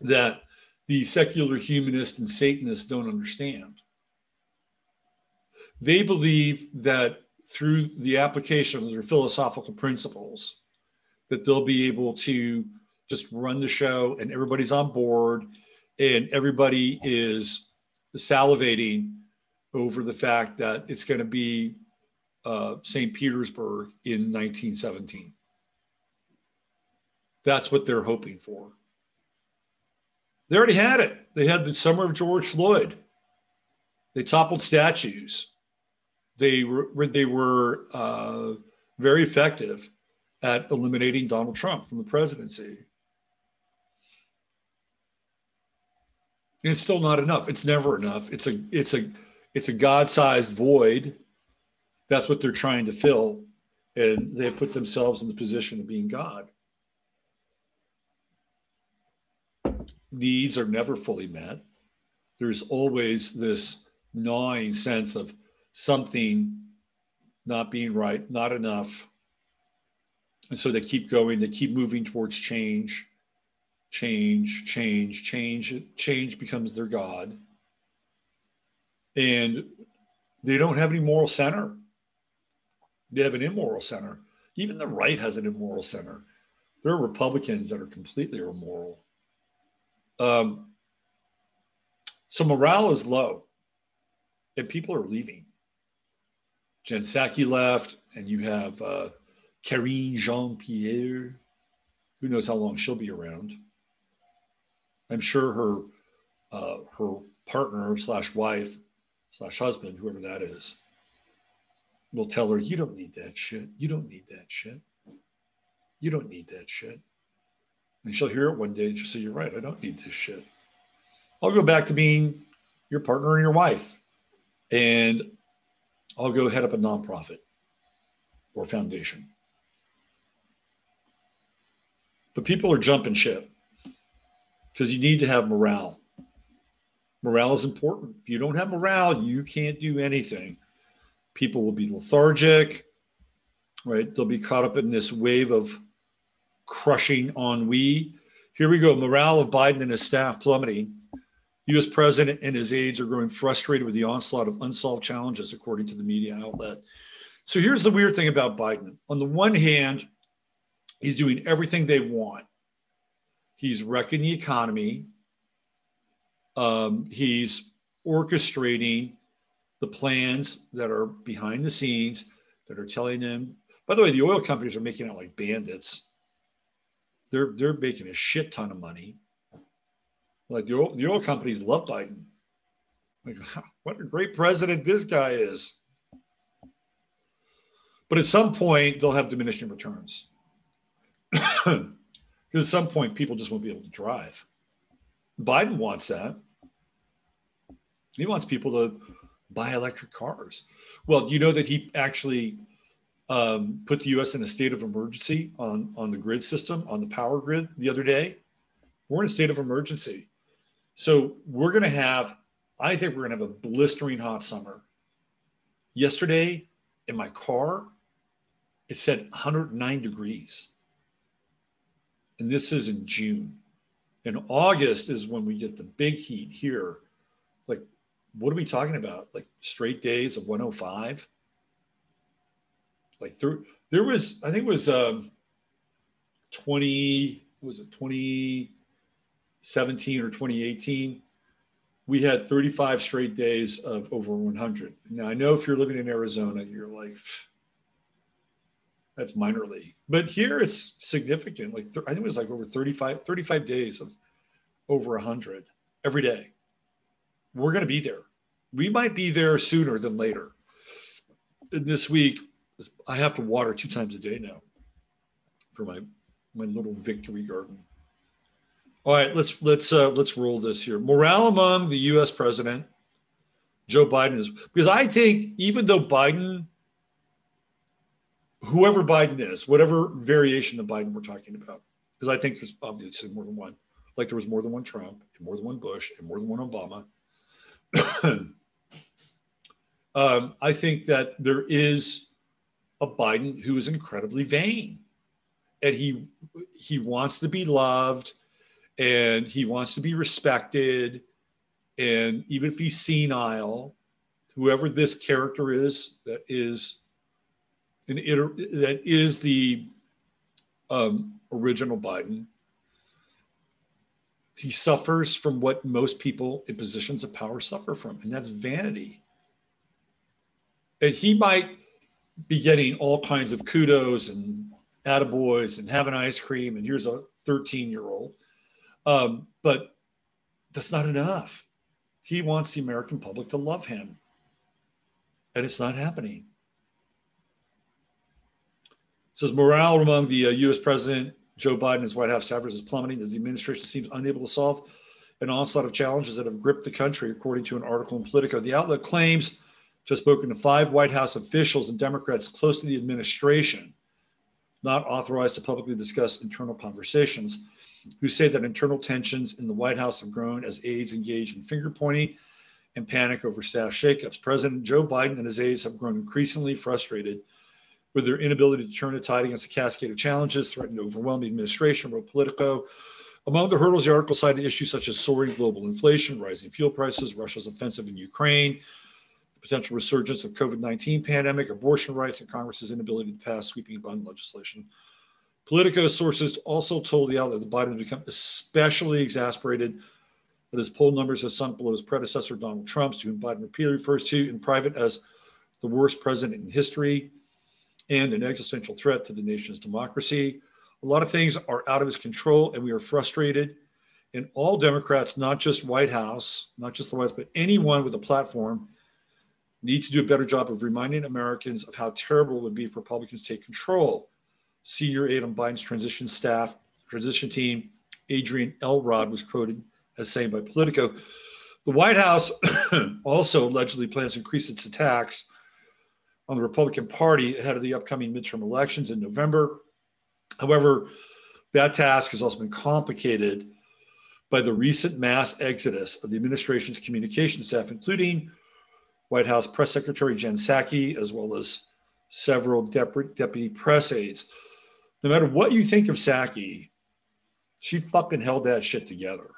that the secular humanists and Satanists don't understand. They believe that through the application of their philosophical principles, that they'll be able to just run the show and everybody's on board and everybody is salivating over the fact that it's going to be uh, St. Petersburg in 1917. That's what they're hoping for. They already had it. They had the summer of George Floyd. They toppled statues. They were they were uh, very effective at eliminating Donald Trump from the presidency. And it's still not enough. It's never enough. It's a it's a it's a God-sized void. That's what they're trying to fill, and they put themselves in the position of being God. Needs are never fully met. There's always this gnawing sense of something not being right, not enough. And so they keep going, they keep moving towards change, change, change, change. Change becomes their God. And they don't have any moral center. They have an immoral center. Even the right has an immoral center. There are Republicans that are completely immoral. Um, so morale is low and people are leaving. Jen Psaki left, and you have uh, Karine Jean Pierre. Who knows how long she'll be around? I'm sure her uh, her partner slash wife slash husband, whoever that is, will tell her, You don't need that shit. You don't need that shit. You don't need that shit. And she'll hear it one day and she'll say, You're right. I don't need this shit. I'll go back to being your partner and your wife. And I'll go head up a nonprofit or foundation. But people are jumping ship because you need to have morale. Morale is important. If you don't have morale, you can't do anything. People will be lethargic, right? They'll be caught up in this wave of crushing ennui. Here we go. Morale of Biden and his staff plummeting. US president and his aides are growing frustrated with the onslaught of unsolved challenges, according to the media outlet. So here's the weird thing about Biden. On the one hand, He's doing everything they want. He's wrecking the economy. Um, he's orchestrating the plans that are behind the scenes that are telling them. By the way, the oil companies are making out like bandits. They're they're making a shit ton of money. Like the oil, the oil companies love Biden. Like, what a great president this guy is. But at some point, they'll have diminishing returns. Because at some point, people just won't be able to drive. Biden wants that. He wants people to buy electric cars. Well, you know that he actually um, put the U.S. in a state of emergency on on the grid system, on the power grid the other day. We're in a state of emergency, so we're going to have. I think we're going to have a blistering hot summer. Yesterday, in my car, it said 109 degrees and this is in June. In August is when we get the big heat here. Like, what are we talking about? Like straight days of 105? Like through there was, I think it was um 20, was it 2017 or 2018? We had 35 straight days of over 100. Now I know if you're living in Arizona, you're like, that's minor league. But here it's significant. Like I think it was like over 35, 35 days of over 100 every day. We're going to be there. We might be there sooner than later. And this week, I have to water two times a day now for my my little victory garden. All right, let's let's uh, let's roll this here. Morale among the U.S. president, Joe Biden is because I think even though Biden whoever Biden is, whatever variation of Biden we're talking about, because I think there's obviously more than one. Like there was more than one Trump, and more than one Bush, and more than one Obama. um, I think that there is a Biden who is incredibly vain, and he he wants to be loved, and he wants to be respected, and even if he's senile, whoever this character is that is an iter- that is the um, original Biden. He suffers from what most people in positions of power suffer from, and that's vanity. And he might be getting all kinds of kudos and attaboys and having ice cream, and here's a 13 year old. Um, but that's not enough. He wants the American public to love him. And it's not happening says morale among the uh, U.S. President Joe Biden and his White House staffers is plummeting as the administration seems unable to solve an onslaught of challenges that have gripped the country, according to an article in Politico. The outlet claims to have spoken to five White House officials and Democrats close to the administration, not authorized to publicly discuss internal conversations, who say that internal tensions in the White House have grown as aides engage in finger pointing and panic over staff shakeups. President Joe Biden and his aides have grown increasingly frustrated with their inability to turn the tide against a cascade of challenges threatened to overwhelm the administration, wrote Politico. Among the hurdles, the article cited issues such as soaring global inflation, rising fuel prices, Russia's offensive in Ukraine, the potential resurgence of COVID-19 pandemic, abortion rights, and Congress's inability to pass sweeping gun legislation. Politico sources also told the outlet that Biden has become especially exasperated that his poll numbers have sunk below his predecessor, Donald Trump's, to whom Biden repeatedly refers to in private as the worst president in history and an existential threat to the nation's democracy. A lot of things are out of his control, and we are frustrated. And all Democrats, not just White House, not just the White House, but anyone with a platform, need to do a better job of reminding Americans of how terrible it would be if Republicans take control. Senior aide on Biden's transition staff, transition team, Adrian Elrod, was quoted as saying by Politico. The White House also allegedly plans to increase its attacks on the Republican Party ahead of the upcoming midterm elections in November. However, that task has also been complicated by the recent mass exodus of the administration's communication staff, including White House Press Secretary Jen Psaki, as well as several dep- deputy press aides. No matter what you think of Psaki, she fucking held that shit together.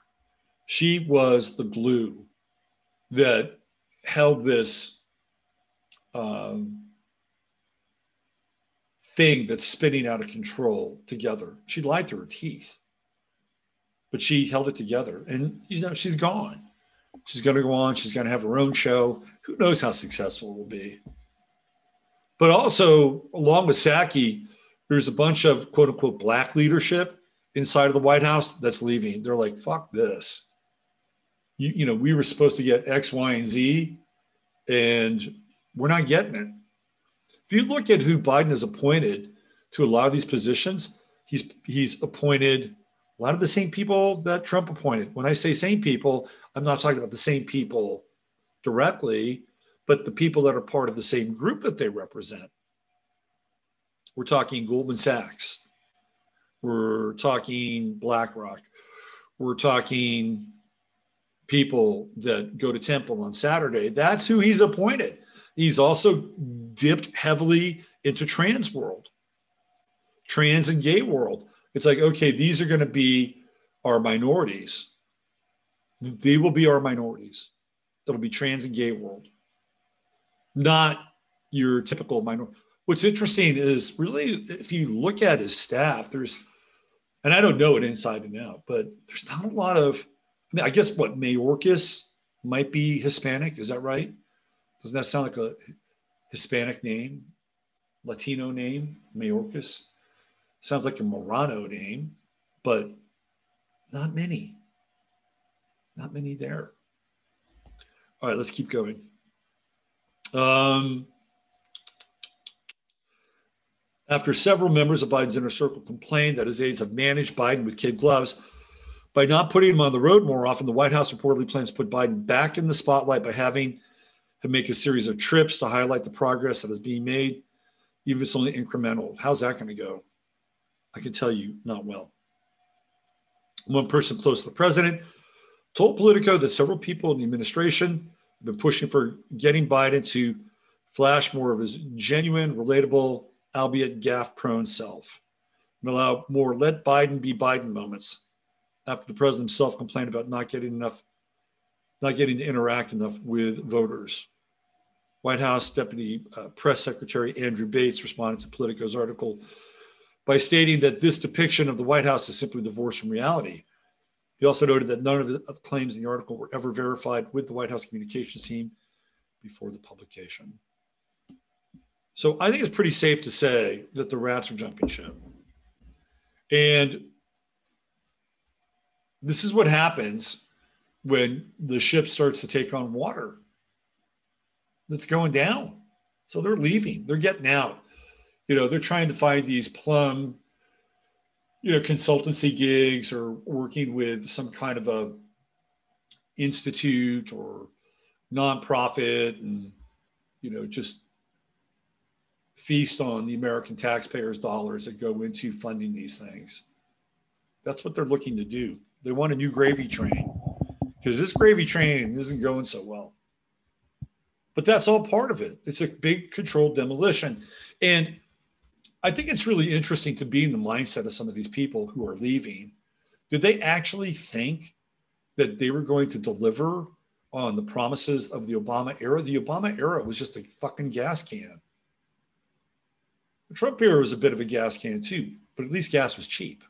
She was the glue that held this um, thing that's spinning out of control together. She lied through her teeth, but she held it together. And, you know, she's gone. She's going to go on. She's going to have her own show. Who knows how successful it will be? But also, along with Psaki, there's a bunch of quote unquote black leadership inside of the White House that's leaving. They're like, fuck this. You, you know, we were supposed to get X, Y, and Z, and we're not getting it. If you look at who Biden has appointed to a lot of these positions, he's he's appointed a lot of the same people that Trump appointed. When I say same people, I'm not talking about the same people directly, but the people that are part of the same group that they represent. We're talking Goldman Sachs. We're talking BlackRock. We're talking people that go to temple on Saturday. That's who he's appointed. He's also dipped heavily into trans world, trans and gay world. It's like, okay, these are going to be our minorities. They will be our minorities. It'll be trans and gay world, not your typical minority. What's interesting is really, if you look at his staff, there's, and I don't know it inside and out, but there's not a lot of, I, mean, I guess what Mayorkas might be Hispanic. Is that right? Doesn't that sound like a Hispanic name, Latino name, Mayorkas? Sounds like a Marrano name, but not many. Not many there. All right, let's keep going. Um, after several members of Biden's inner circle complained that his aides have managed Biden with kid gloves, by not putting him on the road more often, the White House reportedly plans to put Biden back in the spotlight by having him make a series of trips to highlight the progress that is being made, even if it's only incremental. How's that going to go? I can tell you, not well. One person close to the president told Politico that several people in the administration have been pushing for getting Biden to flash more of his genuine, relatable, albeit gaffe prone self and allow more let Biden be Biden moments after the president himself complained about not getting enough, not getting to interact enough with voters. White House Deputy uh, Press Secretary Andrew Bates responded to Politico's article by stating that this depiction of the White House is simply divorced from reality. He also noted that none of the claims in the article were ever verified with the White House communications team before the publication. So I think it's pretty safe to say that the rats are jumping ship. And this is what happens when the ship starts to take on water. It's going down. So they're leaving, they're getting out. You know, they're trying to find these plum, you know, consultancy gigs or working with some kind of a institute or nonprofit and, you know, just feast on the American taxpayers' dollars that go into funding these things. That's what they're looking to do. They want a new gravy train because this gravy train isn't going so well. But that's all part of it. It's a big controlled demolition. And I think it's really interesting to be in the mindset of some of these people who are leaving. Did they actually think that they were going to deliver on the promises of the Obama era? The Obama era was just a fucking gas can. The Trump era was a bit of a gas can too, but at least gas was cheap.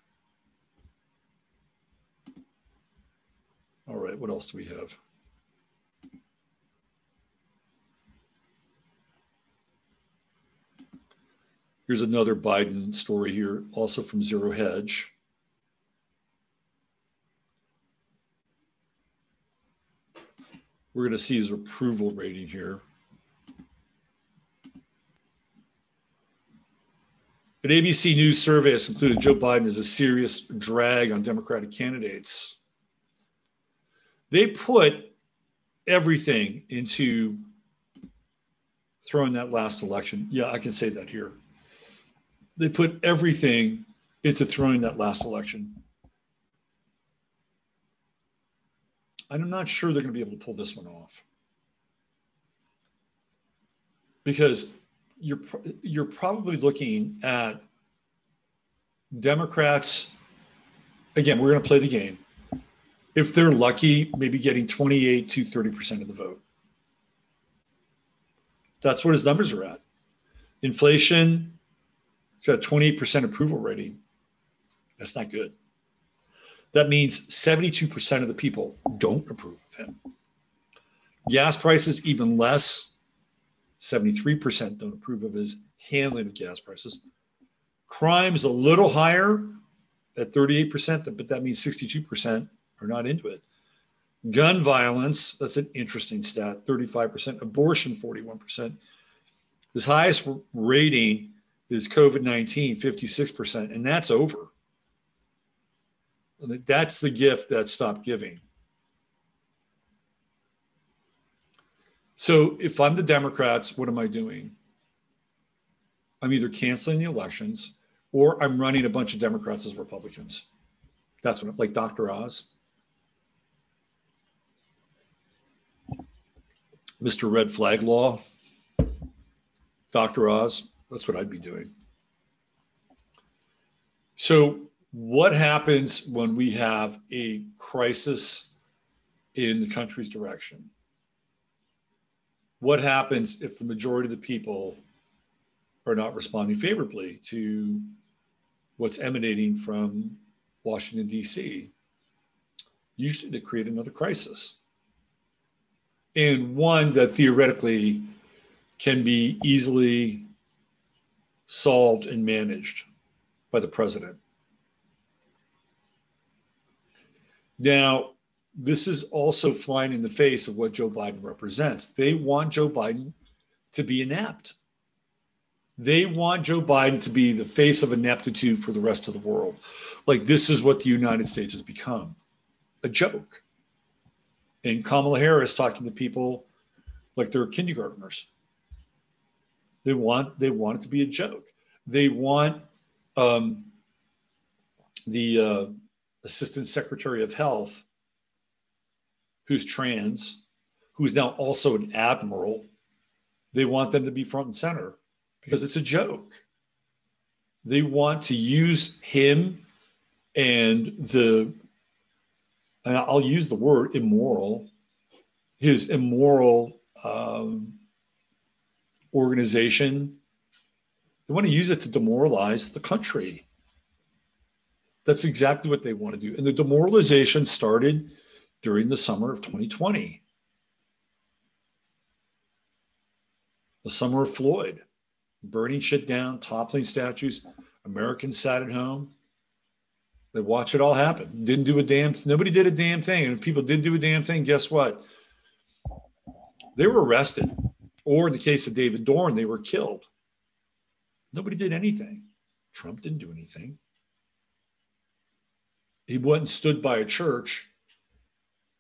All right, what else do we have? Here's another Biden story here, also from Zero Hedge. We're going to see his approval rating here. An ABC News survey has concluded Joe Biden is a serious drag on Democratic candidates. They put everything into throwing that last election. Yeah, I can say that here. They put everything into throwing that last election. I'm not sure they're going to be able to pull this one off because you're you're probably looking at Democrats. Again, we're going to play the game. If they're lucky, maybe getting 28 to 30 percent of the vote. That's what his numbers are at. Inflation, he's got a 28 percent approval rating. That's not good. That means 72% of the people don't approve of him. Gas prices, even less. 73% don't approve of his handling of gas prices. Crime's a little higher at 38%, but that means 62% are not into it. Gun violence, that's an interesting stat 35%. Abortion, 41%. His highest rating is COVID 19, 56%, and that's over. That's the gift that stopped giving. So if I'm the Democrats, what am I doing? I'm either canceling the elections or I'm running a bunch of Democrats as Republicans. That's what, like Dr. Oz. Mr. Red Flag Law, Dr. Oz, that's what I'd be doing. So what happens when we have a crisis in the country's direction? What happens if the majority of the people are not responding favorably to what's emanating from Washington, D.C.? Usually they create another crisis. And one that theoretically can be easily solved and managed by the president. Now, this is also flying in the face of what Joe Biden represents. They want Joe Biden to be inept. They want Joe Biden to be the face of ineptitude for the rest of the world. Like, this is what the United States has become a joke. And Kamala Harris talking to people like they're kindergartners. They want they want it to be a joke. They want um, the uh, Assistant Secretary of Health, who's trans, who's now also an admiral, they want them to be front and center because it's a joke. They want to use him and the, and I'll use the word immoral, his immoral um, organization. They want to use it to demoralize the country. That's exactly what they want to do. And the demoralization started during the summer of 2020. The summer of Floyd, burning shit down, toppling statues. Americans sat at home. They watched it all happen. Didn't do a damn. Nobody did a damn thing. And if people did do a damn thing, guess what? They were arrested, or in the case of David Dorn, they were killed. Nobody did anything. Trump didn't do anything he went and stood by a church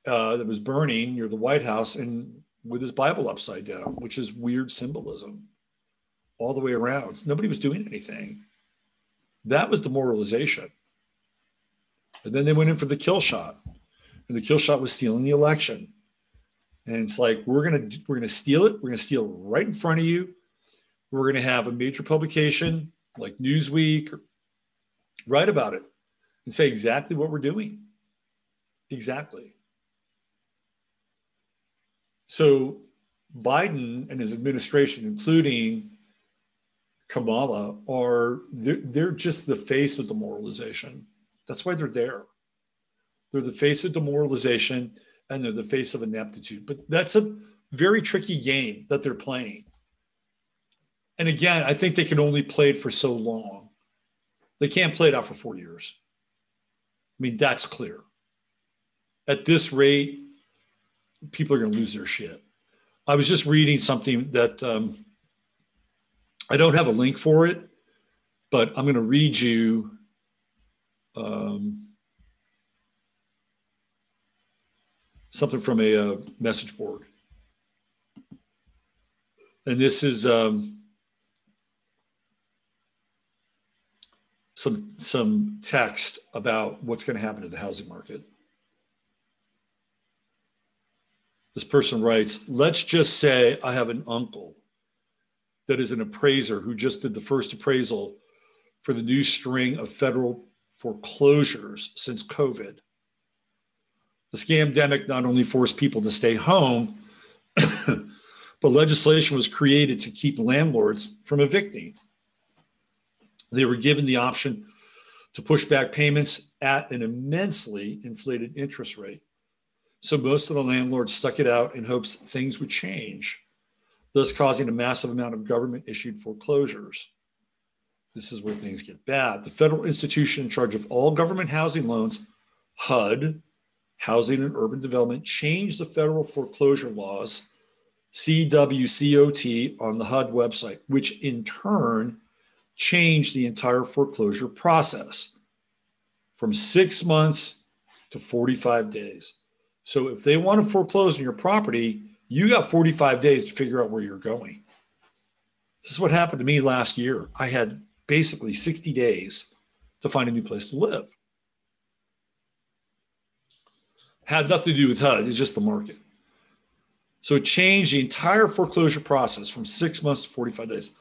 uh, that was burning near the White House and with his Bible upside down, which is weird symbolism all the way around. Nobody was doing anything. That was demoralization. And then they went in for the kill shot. And the kill shot was stealing the election. And it's like, we're gonna we're gonna steal it. We're gonna steal it right in front of you. We're gonna have a major publication like Newsweek write about it and say exactly what we're doing. Exactly. So Biden and his administration, including Kamala, are they're, they're just the face of demoralization. That's why they're there. They're the face of demoralization and they're the face of ineptitude. But that's a very tricky game that they're playing. And again, I think they can only play it for so long. They can't play it out for four years. I mean, that's clear. At this rate, people are going to lose their shit. I was just reading something that um, I don't have a link for it, But I'm going to read you um, something from a, a, uh, message board. And this is um, some, some text about what's going to happen to the housing market. This person writes, let's just say I have an uncle that is an appraiser who just did the first appraisal for the new string of federal foreclosures since COVID. The scamdemic not only forced people to stay home, but legislation was created to keep landlords from evicting. They were given the option to push back payments at an immensely inflated interest rate. So most of the landlords stuck it out in hopes things would change, thus causing a massive amount of government issued foreclosures. This is where things get bad. The federal institution in charge of all government housing loans, HUD, Housing and Urban Development, changed the federal foreclosure laws, CWCOT, on the HUD website, which in turn changed the entire foreclosure process from six months to 45 days. So if they want to foreclose on your property, you got 45 days to figure out where you're going. This is what happened to me last year. I had basically 60 days to find a new place to live. Had nothing to do with HUD, it's just the market. So it changed the entire foreclosure process from six months to 45 days.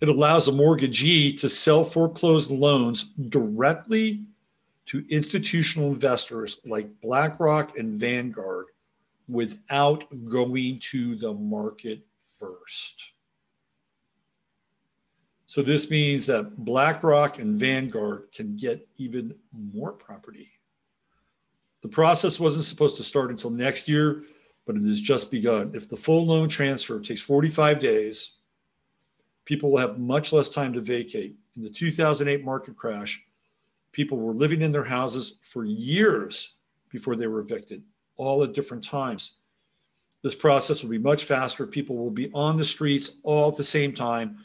It allows a mortgagee to sell foreclosed loans directly to institutional investors like BlackRock and Vanguard without going to the market first. So this means that BlackRock and Vanguard can get even more property. The process wasn't supposed to start until next year, but it has just begun. If the full loan transfer takes 45 days, people will have much less time to vacate. In the 2008 market crash, People were living in their houses for years before they were evicted, all at different times. This process will be much faster. People will be on the streets all at the same time,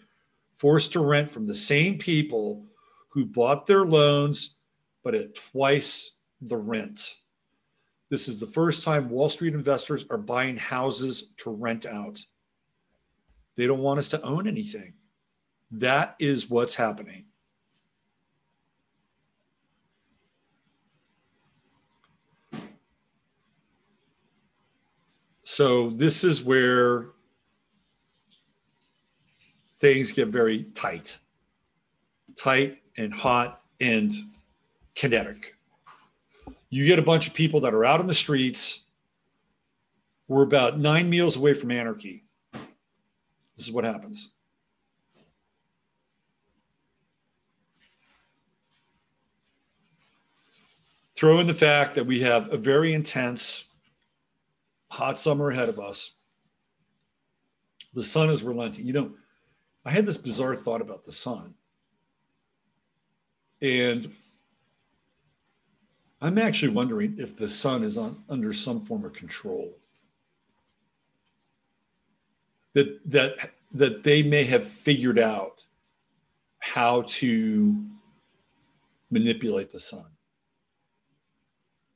forced to rent from the same people who bought their loans, but at twice the rent. This is the first time Wall Street investors are buying houses to rent out. They don't want us to own anything. That is what's happening. So this is where things get very tight, tight and hot and kinetic. You get a bunch of people that are out on the streets. We're about nine meals away from anarchy. This is what happens. Throw in the fact that we have a very intense hot summer ahead of us. The sun is relenting. You know, I had this bizarre thought about the sun. And I'm actually wondering if the sun is on, under some form of control. That, that, that they may have figured out how to manipulate the sun.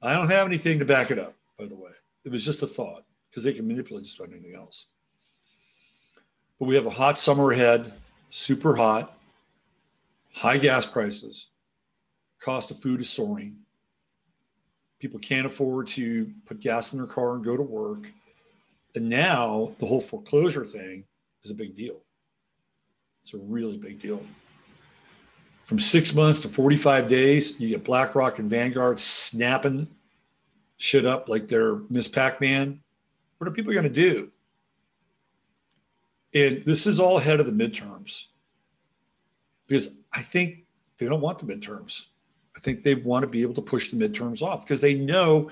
I don't have anything to back it up, by the way. It was just a thought because they can manipulate just about anything else. But we have a hot summer ahead, super hot, high gas prices, cost of food is soaring. People can't afford to put gas in their car and go to work. And now the whole foreclosure thing is a big deal. It's a really big deal. From six months to 45 days, you get BlackRock and Vanguard snapping shit up like they're Miss Pac Man. What are people going to do? And this is all ahead of the midterms because I think they don't want the midterms. I think they want to be able to push the midterms off because they know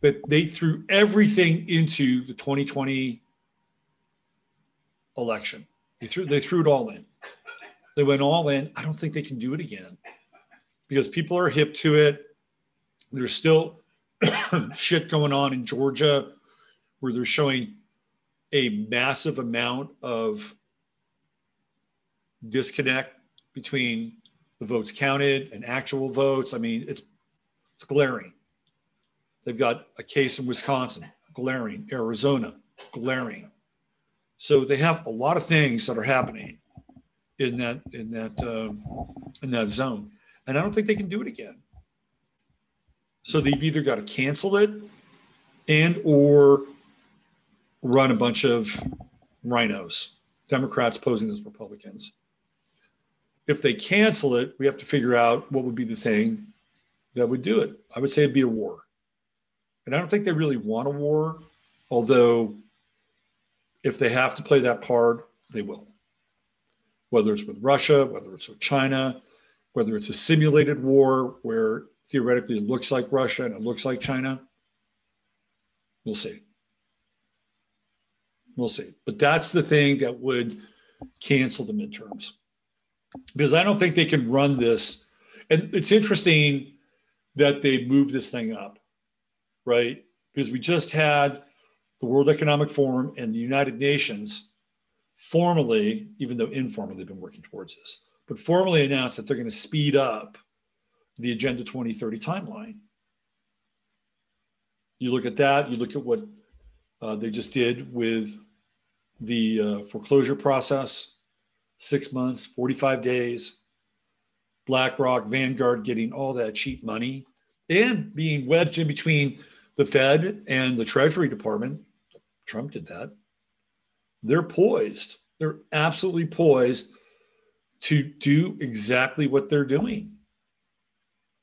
that they threw everything into the 2020 election. They threw they threw it all in. They went all in. I don't think they can do it again because people are hip to it. There's still shit going on in Georgia where they're showing a massive amount of disconnect between the votes counted and actual votes. I mean, it's it's glaring. They've got a case in Wisconsin, glaring, Arizona, glaring. So they have a lot of things that are happening in that in that um, in that zone, and I don't think they can do it again. So they've either got to cancel it and or run a bunch of RINOs, Democrats posing as Republicans. If they cancel it, we have to figure out what would be the thing that would do it. I would say it'd be a war. And I don't think they really want a war, although if they have to play that card, they will. Whether it's with Russia, whether it's with China, whether it's a simulated war where theoretically it looks like Russia and it looks like China, we'll see. We'll see. But that's the thing that would cancel the midterms because I don't think they can run this. And it's interesting that they moved this thing up, right? Because we just had the World Economic Forum and the United Nations formally, even though informally they've been working towards this, but formally announced that they're going to speed up the Agenda 2030 timeline. You look at that, you look at what uh, they just did with the uh, foreclosure process six months, 45 days. BlackRock, Vanguard getting all that cheap money and being wedged in between the Fed and the Treasury Department. Trump did that. They're poised. They're absolutely poised to do exactly what they're doing.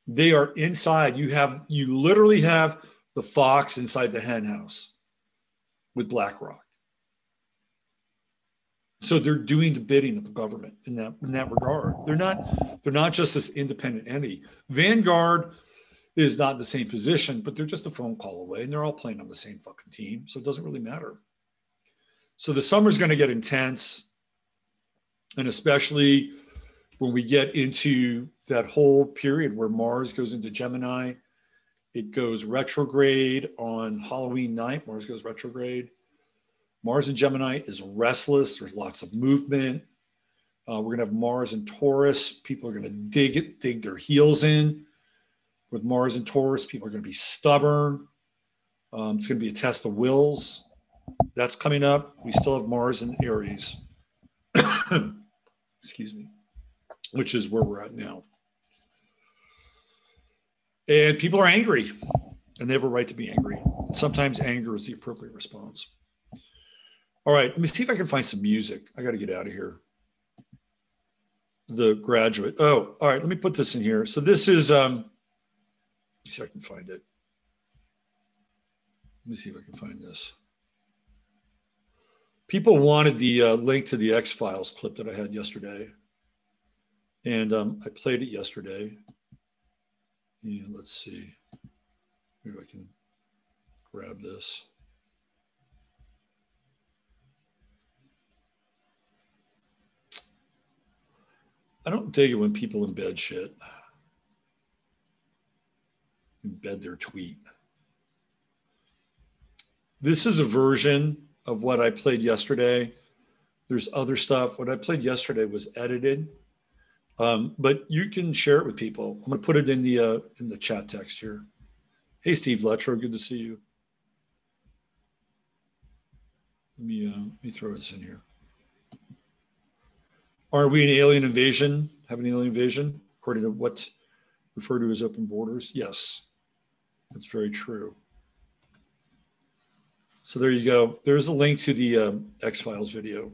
They are inside. You have, you literally have the fox inside the hen house with BlackRock. So they're doing the bidding of the government in that in that regard. They're not they're not just this independent entity. Vanguard is not in the same position, but they're just a phone call away, and they're all playing on the same fucking team, so it doesn't really matter. So the summer's going to get intense, and especially when we get into that whole period where Mars goes into Gemini, it goes retrograde on Halloween night. Mars goes retrograde Mars and Gemini is restless. There's lots of movement. Uh, we're to have Mars and Taurus. People are to dig it, dig their heels in. With Mars and Taurus, people are to be stubborn. Um, it's to be a test of wills. That's coming up. We still have Mars and Aries. Excuse me, which is where we're at now. And people are angry, and they have a right to be angry. Sometimes anger is the appropriate response. All right, let me see if I can find some music. I got to get out of here. The graduate. Oh, all right. Let me put this in here. So this is. Um, see if I can find it. Let me see if I can find this. People wanted the uh, link to the X Files clip that I had yesterday, and um, I played it yesterday. Yeah, let's see. Maybe I can grab this. I don't dig it when people embed shit. Embed their tweet. This is a version of what I played yesterday. There's other stuff. What I played yesterday was edited, um, but you can share it with people. I'm going to put it in the uh, in the chat text here. Hey, Steve Letro, good to see you. Let me uh, let me throw this in here. Are we an alien invasion? Have an alien invasion according to what's referred to as open borders? Yes, that's very true. So there you go. There's a link to the um, X Files video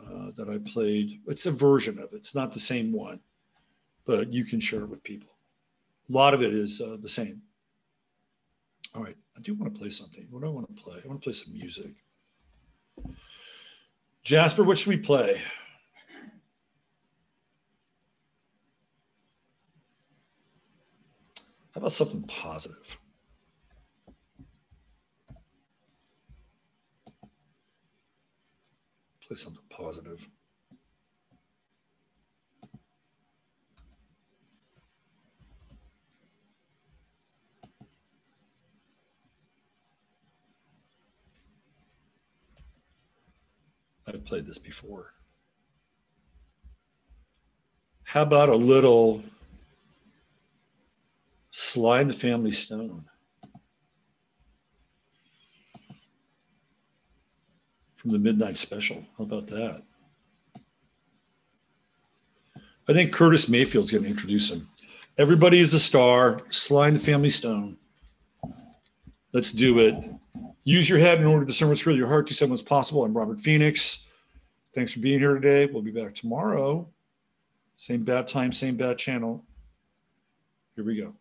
uh, that I played. It's a version of it. It's not the same one, but you can share it with people. A lot of it is uh, the same. All right, I do want to play something. What do I want to play? I want to play some music. Jasper, what should we play? How about something positive? Play something positive. I've played this before. How about a little And the Family Stone? From the Midnight Special. How about that? I think Curtis Mayfield's going to introduce him. Everybody is a star. And the Family Stone. Let's do it. Use your head in order to discern what's real. Your heart to what's possible. I'm Robert Phoenix. Thanks for being here today. We'll be back tomorrow. Same bad time, same bad channel. Here we go.